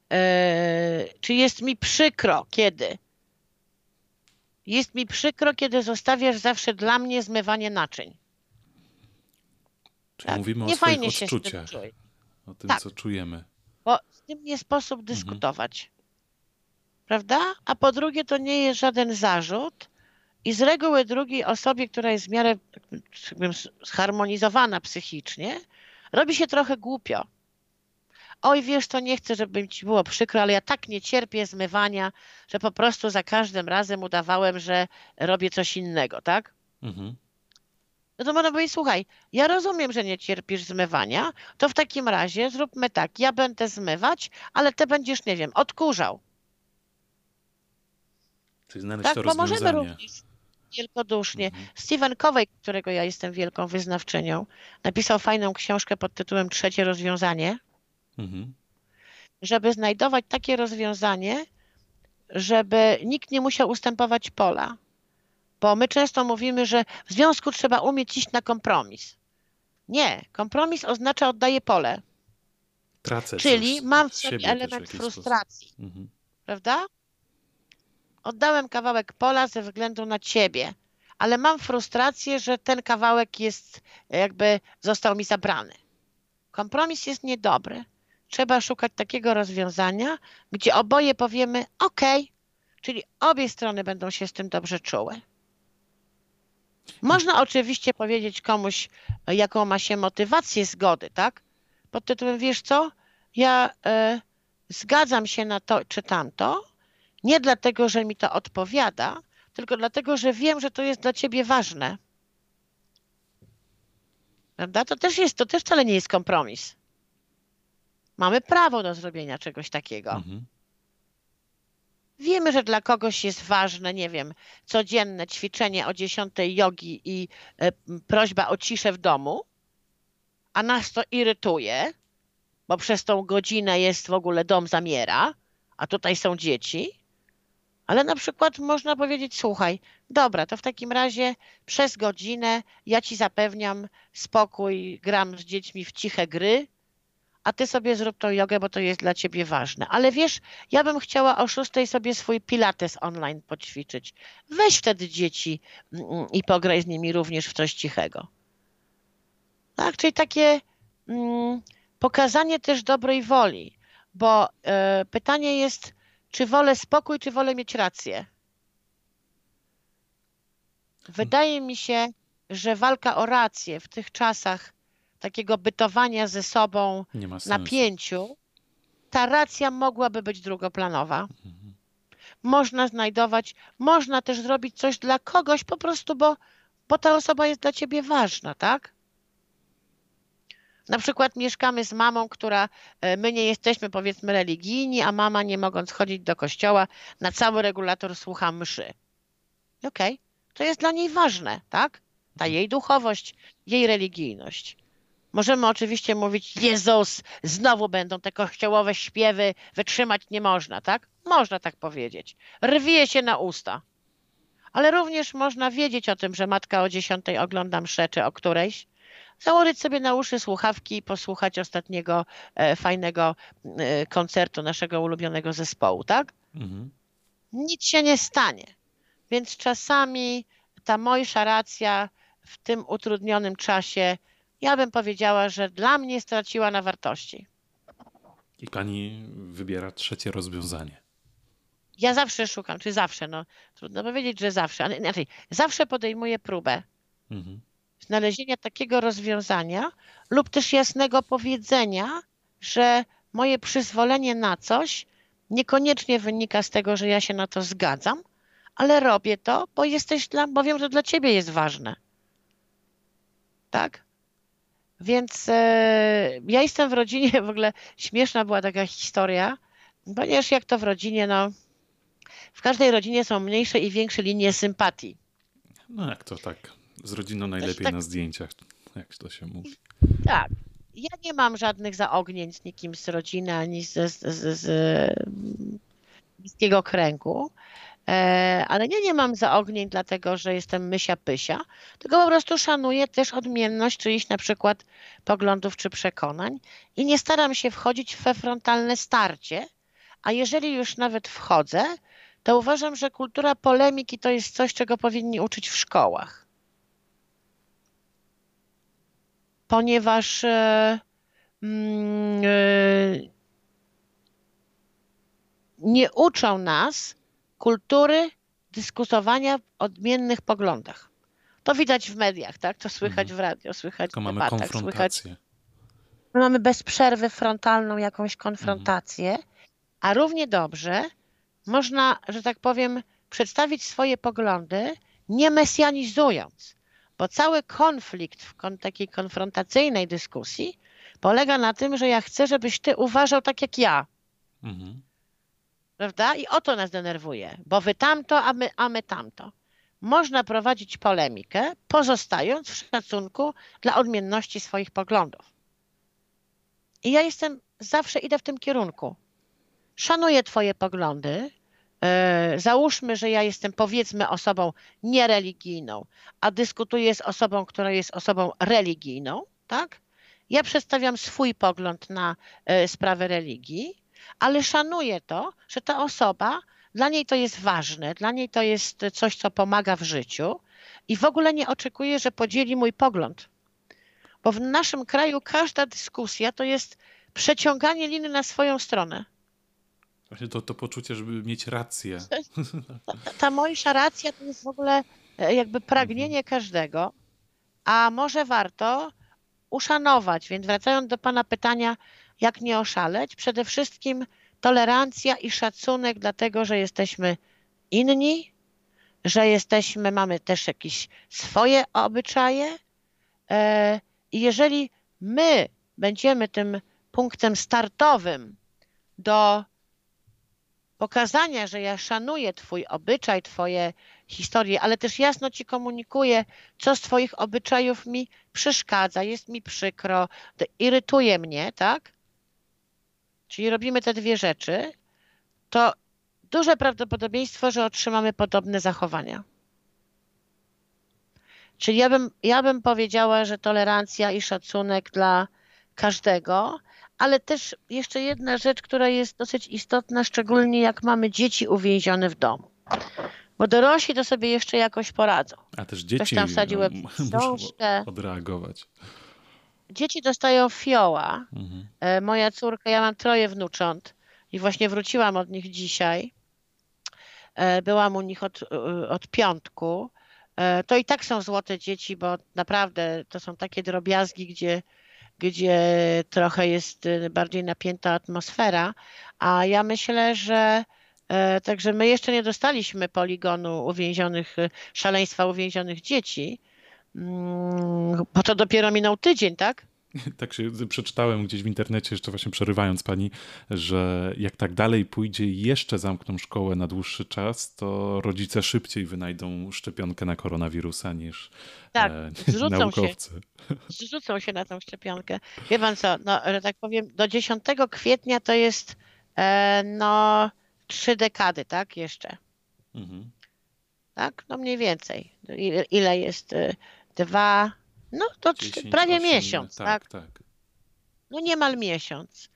Yy, czy jest mi przykro, kiedy? Jest mi przykro, kiedy zostawiasz zawsze dla mnie zmywanie naczyń. Czyli tak. mówimy nie o swoich odczuciach, o tym, tak. co czujemy. Bo z tym nie sposób Mhm. dyskutować. Mhm. Prawda? A po drugie, to nie jest żaden zarzut, i z reguły drugiej osobie, która jest w miarę zharmonizowana psychicznie, robi się trochę głupio. Oj, wiesz, to nie chcę, żeby ci było przykro, ale ja tak nie cierpię zmywania, że po prostu za każdym razem udawałem, że robię coś innego, tak? Mhm. No to można powiedzieć, słuchaj, ja rozumiem, że nie cierpisz zmywania, to w takim razie zróbmy tak, ja będę zmywać, ale ty będziesz, nie wiem, odkurzał. Czyli znaleźć tak, to bo możemy rozwiązanie. również wielkodusznie. Mhm. Stephen Covey, którego ja jestem wielką wyznawczynią, napisał fajną książkę pod tytułem Trzecie rozwiązanie, mhm. żeby znajdować takie rozwiązanie, żeby nikt nie musiał ustępować pola. Bo my często mówimy, że w związku trzeba umieć iść na kompromis. Nie, kompromis oznacza oddaję pole. Tracę Czyli mam w sobie element frustracji. Mhm. Prawda? Oddałem kawałek pola ze względu na ciebie, ale mam frustrację, że ten kawałek jest, jakby został mi zabrany. Kompromis jest niedobry. Trzeba szukać takiego rozwiązania, gdzie oboje powiemy OK, czyli obie strony będą się z tym dobrze czuły. Można oczywiście powiedzieć komuś, jaką ma się motywację zgody, tak? Pod tytułem, wiesz co, ja y, zgadzam się na to czy tamto, nie dlatego, że mi to odpowiada, tylko dlatego, że wiem, że to jest dla ciebie ważne. Prawda? To też jest, to też wcale nie jest kompromis. Mamy prawo do zrobienia czegoś takiego. Mhm. Wiemy, że dla kogoś jest ważne, nie wiem, codzienne ćwiczenie o 10 jogi i y, prośba o ciszę w domu, a nas to irytuje, bo przez tą godzinę jest w ogóle dom zamiera, a tutaj są dzieci. Ale na przykład można powiedzieć, słuchaj, dobra, to w takim razie przez godzinę ja ci zapewniam spokój, gram z dziećmi w ciche gry, a ty sobie zrób tą jogę, bo to jest dla ciebie ważne. Ale wiesz, ja bym chciała o szóstej sobie swój pilates online poćwiczyć. Weź wtedy dzieci mm, i pograj z nimi również w coś cichego. Tak, czyli takie mm, pokazanie też dobrej woli, bo y, pytanie jest, czy wolę spokój, czy wolę mieć rację? Wydaje mi się, że walka o rację w tych czasach takiego bytowania ze sobą na pięciu, ta racja mogłaby być drugoplanowa. Mhm. Można znajdować, można też zrobić coś dla kogoś po prostu, bo, bo ta osoba jest dla ciebie ważna, tak? Na przykład mieszkamy z mamą, która e, my nie jesteśmy powiedzmy religijni, a mama nie mogąc chodzić do kościoła, na cały regulator słucha mszy. Okej, okay. to jest dla niej ważne, tak? Ta jej duchowość, jej religijność. Możemy oczywiście mówić, Jezus, znowu będą te kościołowe śpiewy, wytrzymać nie można, tak? Można tak powiedzieć. Rwie się na usta. Ale również można wiedzieć o tym, że matka o dziesiątej ogląda mszę, czy o którejś, założyć sobie na uszy słuchawki i posłuchać ostatniego e, fajnego e, koncertu naszego ulubionego zespołu, tak? Mhm. Nic się nie stanie. Więc czasami ta moja racja w tym utrudnionym czasie, ja bym powiedziała, że dla mnie straciła na wartości. I pani wybiera trzecie rozwiązanie. ja zawsze szukam, czy zawsze, no trudno powiedzieć, że zawsze, ale inaczej, zawsze podejmuję próbę Mhm. znalezienia takiego rozwiązania lub też jasnego powiedzenia, że moje przyzwolenie na coś niekoniecznie wynika z tego, że ja się na to zgadzam, ale robię to, bo jesteś dla, bo wiem, że dla ciebie jest ważne. Tak? Więc e, ja jestem w rodzinie, w ogóle śmieszna była taka historia, ponieważ jak to w rodzinie, no w każdej rodzinie są mniejsze i większe linie sympatii. No jak to tak? Z rodziną najlepiej tak- na zdjęciach, jak to się mówi. Tak. Ja nie mam żadnych zaognień z nikim z rodziny ani z, z, z, z bliskiego kręgu. E, ale nie, nie mam zaognień dlatego, że jestem mysia pysia, tylko po prostu szanuję też odmienność czyichś na przykład poglądów czy przekonań i nie staram się wchodzić we frontalne starcie, a jeżeli już nawet wchodzę, to uważam, że kultura polemiki to jest coś, czego powinni uczyć w szkołach. ponieważ mm, e, nie uczą nas kultury dyskutowania w odmiennych poglądach. To widać w mediach, tak? To słychać w radio, słychać Tylko w mamy debatach, słychać. konfrontację. My mamy bez przerwy frontalną jakąś konfrontację, a równie dobrze można, że tak powiem, przedstawić swoje poglądy, nie mesjanizując, bo cały konflikt w kon- takiej konfrontacyjnej dyskusji polega na tym, że ja chcę, żebyś ty uważał tak jak ja, Mhm. Prawda? I o to nas denerwuje, bo wy tamto, a my, a my tamto. Można prowadzić polemikę, pozostając w szacunku dla odmienności swoich poglądów. I ja jestem, zawsze idę w tym kierunku. Szanuję Twoje poglądy. E, Załóżmy, że ja jestem powiedzmy osobą niereligijną, a dyskutuję z osobą, która jest osobą religijną, tak? Ja przedstawiam swój pogląd na e, sprawę religii, ale szanuję to, że ta osoba, dla niej to jest ważne, dla niej to jest coś, co pomaga w życiu i w ogóle nie oczekuję, że podzieli mój pogląd. Bo w naszym kraju każda dyskusja to jest przeciąganie liny na swoją stronę. Właśnie to, to poczucie, żeby mieć rację. Ta, ta, racja to jest w ogóle e, jakby pragnienie każdego, a może warto uszanować. Więc wracając do Pana pytania, jak nie oszaleć, przede wszystkim tolerancja i szacunek, dlatego że jesteśmy inni, że jesteśmy, mamy też jakieś swoje obyczaje. e, I jeżeli my będziemy tym punktem startowym do pokazania, że ja szanuję Twój obyczaj, Twoje historie, ale też jasno Ci komunikuję, co z Twoich obyczajów mi przeszkadza, jest mi przykro, irytuje mnie, tak? Czyli robimy te dwie rzeczy, to duże prawdopodobieństwo, że otrzymamy podobne zachowania. Czyli ja bym, ja bym powiedziała, że tolerancja i szacunek dla każdego, ale też jeszcze jedna rzecz, która jest dosyć istotna, szczególnie jak mamy dzieci uwięzione w domu. Bo dorośli to sobie jeszcze jakoś poradzą. A też dzieci tam wsadziłem no, książkę. muszą odreagować. Dzieci dostają fioła. Mhm. E, Moja córka, ja mam troje wnucząt i właśnie wróciłam od nich dzisiaj. E, Byłam u nich od, e, od piątku. To i tak są złote dzieci, bo naprawdę to są takie drobiazgi, gdzie, gdzie trochę jest bardziej napięta atmosfera. A ja myślę, że także my jeszcze nie dostaliśmy poligonu uwięzionych, szaleństwa uwięzionych dzieci, bo to dopiero minął tydzień, tak? Tak się przeczytałem gdzieś w internecie, jeszcze właśnie przerywając pani, że jak tak dalej pójdzie i jeszcze zamkną szkołę na dłuższy czas, to rodzice szybciej wynajdą szczepionkę na koronawirusa niż Tak, e, zrzucą się. naukowcy. zrzucą się na tą szczepionkę. Wie pan co, no, że tak powiem, do 10 kwietnia to jest e, no trzy dekady, tak? Jeszcze, Mhm. tak? No mniej więcej. Ile, ile jest? E, Dwa, no to trzy, 10, prawie osiem, miesiąc, tak? Tak, tak. No niemal miesiąc.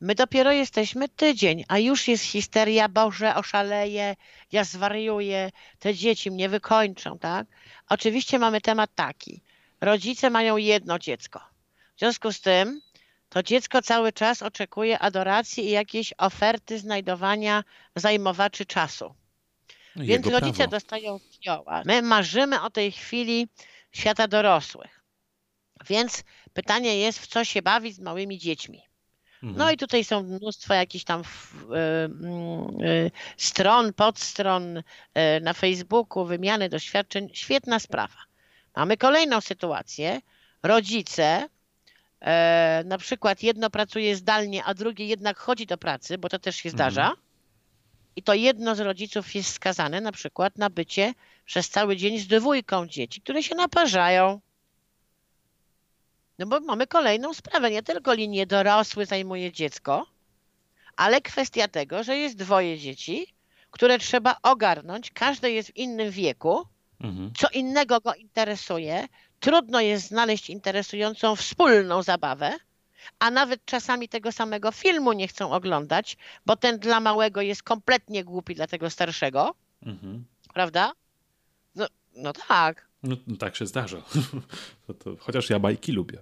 My dopiero jesteśmy tydzień, a już jest histeria, Boże, oszaleję, ja zwariuję, te dzieci mnie wykończą, tak? Oczywiście mamy temat taki. Rodzice mają jedno dziecko. W związku z tym to dziecko cały czas oczekuje adoracji i jakiejś oferty znajdowania zajmowaczy czasu. No Więc jego rodzice prawo. dostają fioła. My marzymy o tej chwili świata dorosłych. Więc pytanie jest, w co się bawić z małymi dziećmi. No Mhm. i tutaj są mnóstwo jakichś tam y, mm, y, stron, podstron y, na Facebooku, wymiany doświadczeń. Świetna sprawa. Mamy kolejną sytuację. Rodzice, e, na przykład jedno pracuje zdalnie, a drugie jednak chodzi do pracy, bo to też się Mhm. zdarza. I to jedno z rodziców jest skazane na przykład na bycie przez cały dzień z dwójką dzieci, które się naparzają. No bo mamy kolejną sprawę. Nie tylko linię dorosły zajmuje dziecko, ale kwestia tego, że jest dwoje dzieci, które trzeba ogarnąć. Każde jest w innym wieku, Mhm. co innego go interesuje. Trudno jest znaleźć interesującą wspólną zabawę, a nawet czasami tego samego filmu nie chcą oglądać, bo ten dla małego jest kompletnie głupi dla tego starszego, Mhm. prawda? No, tak. No, no tak się zdarza. To, to, chociaż ja bajki lubię.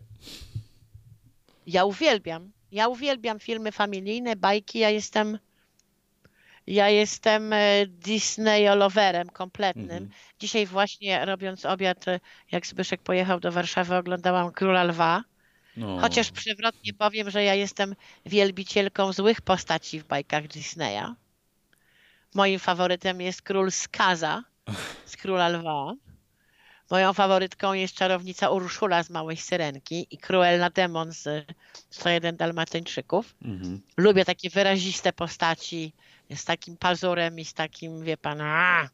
Ja uwielbiam. Ja uwielbiam filmy familijne, bajki. Ja jestem. Ja jestem e, Disney-loverem kompletnym. Mhm. Dzisiaj właśnie robiąc obiad, e, jak Zbyszek pojechał do Warszawy, oglądałam Króla Lwa. No. Chociaż przewrotnie powiem, że ja jestem wielbicielką złych postaci w bajkach Disneya. Moim faworytem jest król Skaza z Króla Lwa. Moją faworytką jest czarownica Urszula z Małej Syrenki i Cruella Demon z 101 Dalmatyńczyków. Mhm. Lubię takie wyraziste postaci z takim pazurem i z takim, wie pan, a,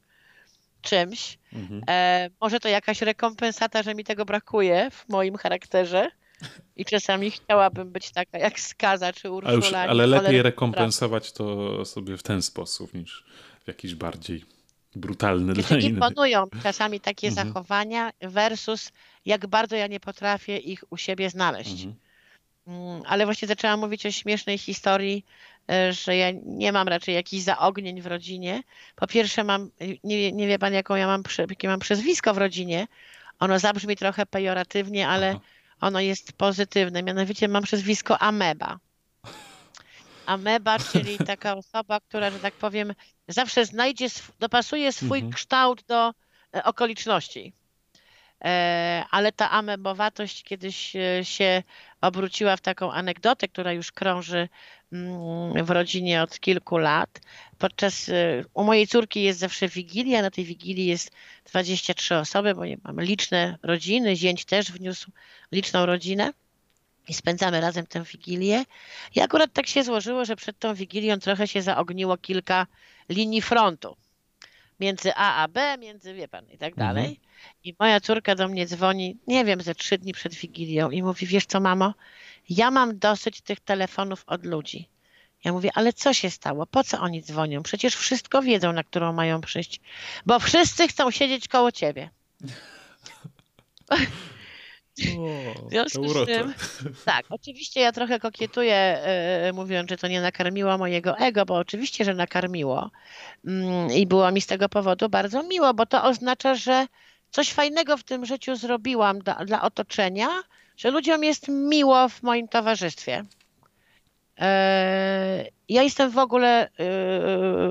czymś. Mhm. E, może to jakaś rekompensata, że mi tego brakuje w moim charakterze. I czasami chciałabym być taka jak Skaza czy Urszula. już, nie ale lepiej rekompensować to sobie w ten sposób niż w jakiś bardziej brutalny dla Znaczy, innych. imponują czasami takie Mhm. zachowania versus jak bardzo ja nie potrafię ich u siebie znaleźć. Mhm. Mm, Ale właśnie zaczęłam mówić o śmiesznej historii, e, że ja nie mam raczej jakichś zaognień w rodzinie. Po pierwsze mam, nie, wie- nie wie pan jaką ja mam, jakie mam przezwisko w rodzinie. Ono zabrzmi trochę pejoratywnie, ale Aha. ono jest pozytywne. Mianowicie mam przezwisko ameba. Ameba, czyli taka osoba, która, że tak powiem, zawsze znajdzie, dopasuje swój Mhm. kształt do e, okoliczności. E, Ale ta amebowatość kiedyś e, się obróciła w taką anegdotę, która już krąży mm, w rodzinie od kilku lat. Podczas, u mojej córki jest zawsze wigilia, na tej wigilii jest 23 osoby, bo mamy liczne rodziny, zięć też wniósł liczną rodzinę i spędzamy razem tę wigilię. I akurat tak się złożyło, że przed tą wigilią trochę się zaogniło kilka linii frontu. Między A a B, między wie pan i tak Mhm. dalej. I moja córka do mnie dzwoni, nie wiem, ze trzy dni przed wigilią i mówi, wiesz co mamo, ja mam dosyć tych telefonów od ludzi. Ja mówię, ale co się stało? Po co oni dzwonią? Przecież wszystko wiedzą, na którą mają przyjść. Bo wszyscy chcą siedzieć koło ciebie. O, W związku z czym- Tak, oczywiście ja trochę kokietuję, e, mówiąc, że to nie nakarmiło mojego ego, bo oczywiście, że nakarmiło. Mm, I było mi z tego powodu bardzo miło, bo to oznacza, że coś fajnego w tym życiu zrobiłam dla, dla otoczenia, że ludziom jest miło w moim towarzystwie. E, Ja jestem w ogóle,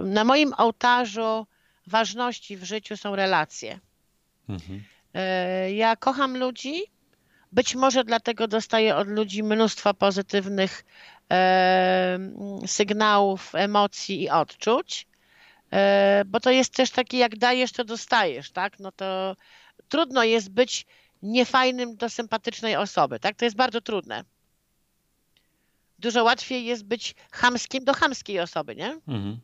na moim ołtarzu ważności w życiu są relacje. Mhm. Ja kocham ludzi. Być może dlatego dostaję od ludzi mnóstwo pozytywnych e, sygnałów, emocji i odczuć, e, bo to jest też takie, jak dajesz, to dostajesz, tak? No to trudno jest być niefajnym do sympatycznej osoby, tak? To jest bardzo trudne. Dużo łatwiej jest być chamskim do chamskiej osoby, nie? Mhm.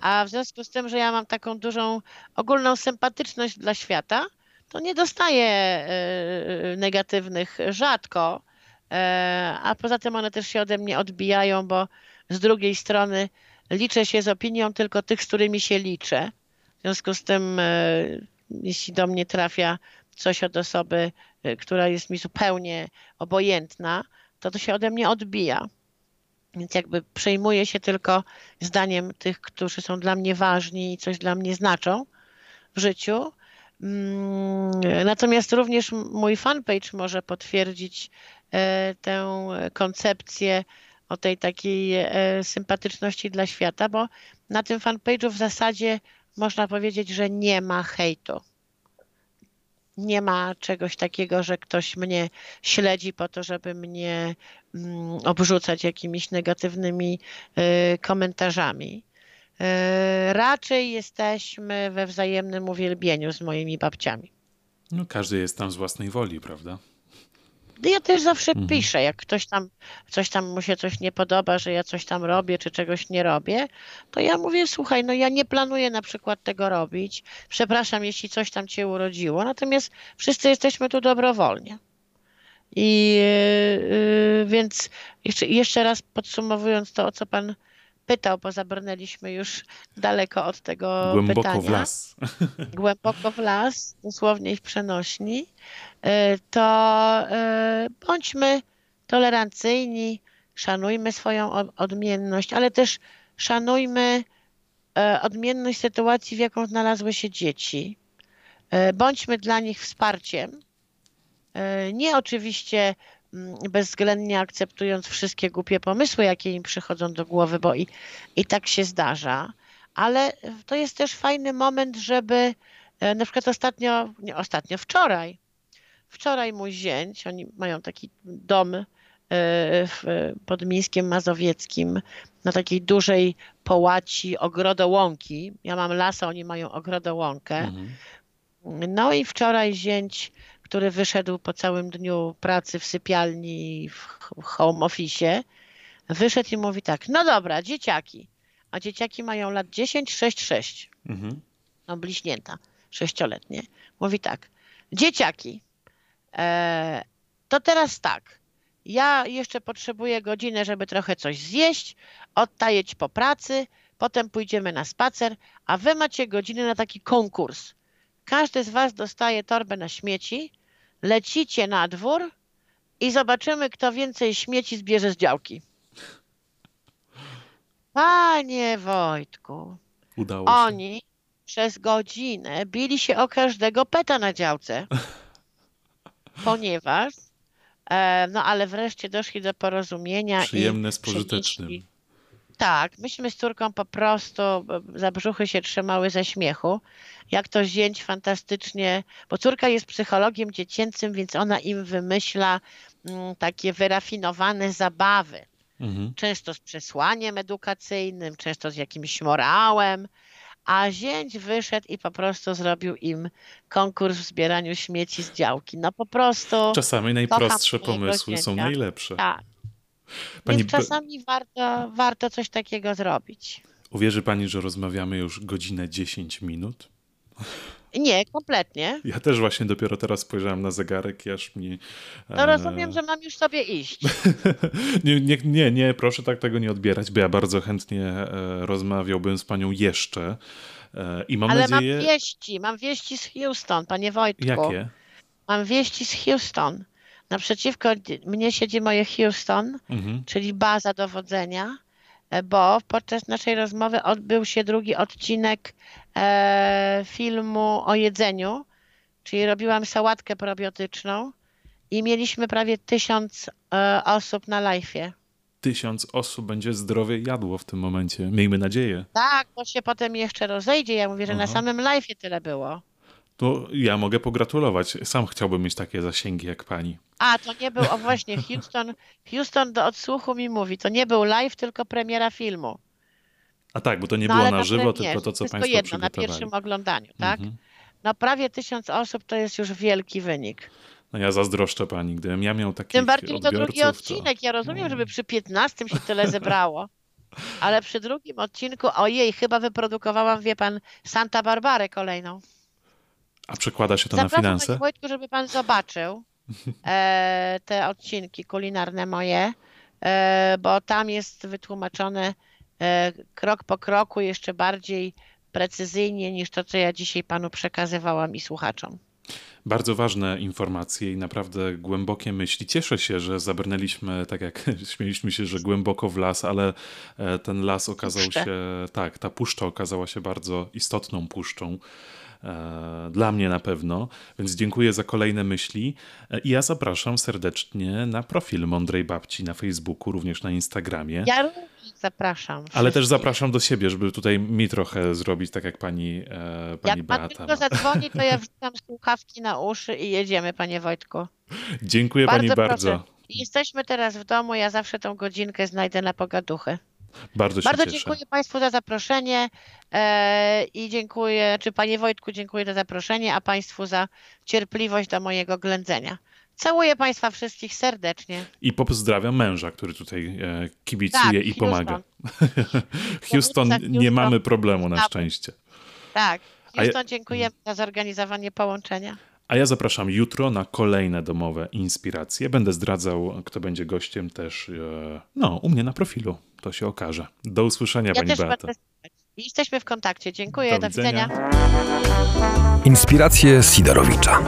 A w związku z tym, że ja mam taką dużą ogólną sympatyczność dla świata, to nie dostaję e, negatywnych rzadko, e, a poza tym one też się ode mnie odbijają, bo z drugiej strony liczę się z opinią tylko tych, z którymi się liczę. W związku z tym, e, jeśli do mnie trafia coś od osoby, która jest mi zupełnie obojętna, to to się ode mnie odbija. Więc jakby przejmuję się tylko zdaniem tych, którzy są dla mnie ważni i coś dla mnie znaczą w życiu. Mm, natomiast również mój fanpage może potwierdzić e, tę koncepcję o tej takiej e, sympatyczności dla świata, bo na tym fanpage'u w zasadzie można powiedzieć, że nie ma hejtu. Nie ma czegoś takiego, że ktoś mnie śledzi po to, żeby mnie mm, obrzucać jakimiś negatywnymi e, komentarzami. E, raczej jesteśmy we wzajemnym uwielbieniu z moimi babciami. No, każdy jest tam z własnej woli, prawda? Ja też zawsze mhm. piszę, jak ktoś tam, coś tam mu się coś nie podoba, że ja coś tam robię, czy czegoś nie robię, to ja mówię, słuchaj, no ja nie planuję na przykład tego robić. Przepraszam, jeśli coś tam cię urodziło, natomiast wszyscy jesteśmy tu dobrowolnie. I yy, więc jeszcze, jeszcze raz podsumowując to, o co pan pytał, bo zabrnęliśmy już daleko od tego Głęboko pytania. w las. Głęboko w las, dosłownie w przenośni. Y, to y, bądźmy tolerancyjni, szanujmy swoją odmienność, ale też szanujmy y, odmienność sytuacji, w jaką znalazły się dzieci. Bądźmy dla nich wsparciem. Nie oczywiście bezwzględnie akceptując wszystkie głupie pomysły, jakie im przychodzą do głowy, bo i, i tak się zdarza, ale to jest też fajny moment, żeby e, na przykład ostatnio, nie ostatnio, wczoraj, wczoraj mój zięć, oni mają taki dom e, w, pod Mińskiem Mazowieckim na takiej dużej połaci ogrodołąki. Ja mam las, a oni mają ogrodołąkę. Mhm. No i wczoraj zięć który wyszedł po całym dniu pracy w sypialni, w home office, wyszedł i mówi tak, no dobra, dzieciaki, a dzieciaki mają lat 10, 6, 6, mhm. no bliźnięta, sześcioletnie, mówi tak, dzieciaki, e, to teraz tak, ja jeszcze potrzebuję godzinę, żeby trochę coś zjeść, odtajeć po pracy, potem pójdziemy na spacer, a wy macie godzinę na taki konkurs. Każdy z was dostaje torbę na śmieci lecicie na dwór i zobaczymy, kto więcej śmieci zbierze z działki. Panie Wojtku, Udało się. oni przez godzinę bili się o każdego peta na działce, ponieważ e, no ale wreszcie doszli do porozumienia. Przyjemne z pożytecznym. Tak, myśmy z córką po prostu za brzuchy się trzymały ze śmiechu. Jak to zięć fantastycznie, bo córka jest psychologiem dziecięcym, więc ona im wymyśla mm, takie wyrafinowane zabawy. Mhm. Często z przesłaniem edukacyjnym, często z jakimś morałem. A zięć wyszedł i po prostu zrobił im konkurs w zbieraniu śmieci z działki. No po prostu. Czasami najprostsze pomysły są najlepsze. Tak. Pani Więc czasami warto, warto coś takiego zrobić. Uwierzy pani, że rozmawiamy już godzinę 10 minut? Nie, kompletnie. Ja też właśnie dopiero teraz spojrzałem na zegarek i aż mi... To rozumiem, że mam już sobie iść. nie, nie, nie, nie, proszę tak tego nie odbierać, bo ja bardzo chętnie e, rozmawiałbym z panią jeszcze. E, I mam Ale nadzieję... mam wieści, mam wieści z Houston, panie Wojtku. Jakie? Mam wieści z Houston. Naprzeciwko mnie siedzi moje Houston, mhm. czyli baza dowodzenia, e, bo podczas naszej rozmowy odbył się drugi odcinek e, filmu o jedzeniu, czyli robiłam sałatkę probiotyczną i mieliśmy prawie tysiąc e, osób na live'ie. Tysiąc osób będzie zdrowie jadło w tym momencie. Miejmy nadzieję. Tak, to się potem jeszcze rozejdzie. Ja mówię, że Aha. na samym live'ie tyle było. To ja mogę pogratulować. Sam chciałbym mieć takie zasięgi jak pani. A, to nie był, o właśnie, Houston, Houston do odsłuchu mi mówi, to nie był live, tylko premiera filmu. A tak, bo to nie no, było na żywo, tylko to, co Wszystko państwo jedno, na pierwszym oglądaniu, tak? Mhm. No prawie tysiąc osób to jest już wielki wynik. No ja zazdroszczę pani, gdybym ja miał taki Tym bardziej to drugi odcinek. Ja rozumiem, no. żeby przy 15 się tyle zebrało. Ale przy drugim odcinku, ojej, chyba wyprodukowałam, wie pan, Santa Barbarę kolejną. A przekłada się to Zapraszam na finanse? Panie Wojtku, żeby pan zobaczył e, te odcinki kulinarne moje, e, bo tam jest wytłumaczone e, krok po kroku jeszcze bardziej precyzyjnie niż to, co ja dzisiaj panu przekazywałam i słuchaczom. Bardzo ważne informacje i naprawdę głębokie myśli. Cieszę się, że zabrnęliśmy, tak jak śmieliśmy się, że głęboko w las, ale e, ten las okazał Puszczę. się, tak, ta puszcza okazała się bardzo istotną puszczą. E, dla mnie na pewno, więc dziękuję za kolejne myśli E, i ja zapraszam serdecznie na profil Mądrej Babci na Facebooku, również na Instagramie. Ja również zapraszam. Ale też wszystkich. zapraszam do siebie, żeby tutaj mi trochę zrobić, tak jak pani, e, pani Jak pan Beata. tylko zadzwoni, to ja wrzucam słuchawki na uszy i jedziemy, panie Wojtku. Dziękuję pani Bardzo bardzo. proszę. Jesteśmy teraz w domu, ja zawsze tą godzinkę znajdę na pogaduchy. Bardzo Bardzo dziękuję Państwu za zaproszenie e, i dziękuję, czy Panie Wojtku, dziękuję za zaproszenie, a Państwu za cierpliwość do mojego ględzenia. Całuję Państwa wszystkich serdecznie. I pozdrawiam męża, który tutaj e, kibicuje Tak, i pomaga. Houston. Nie mamy problemu na szczęście. Tak, Houston, dziękujemy za zorganizowanie połączenia. A ja zapraszam jutro na kolejne domowe inspiracje. Będę zdradzał, kto będzie gościem też e, no, u mnie na profilu. To się okaże. Do usłyszenia, Ja pani też słuchać. Jesteśmy w kontakcie. Dziękuję, Do do widzenia. widzenia. Inspiracje Sidorowicza.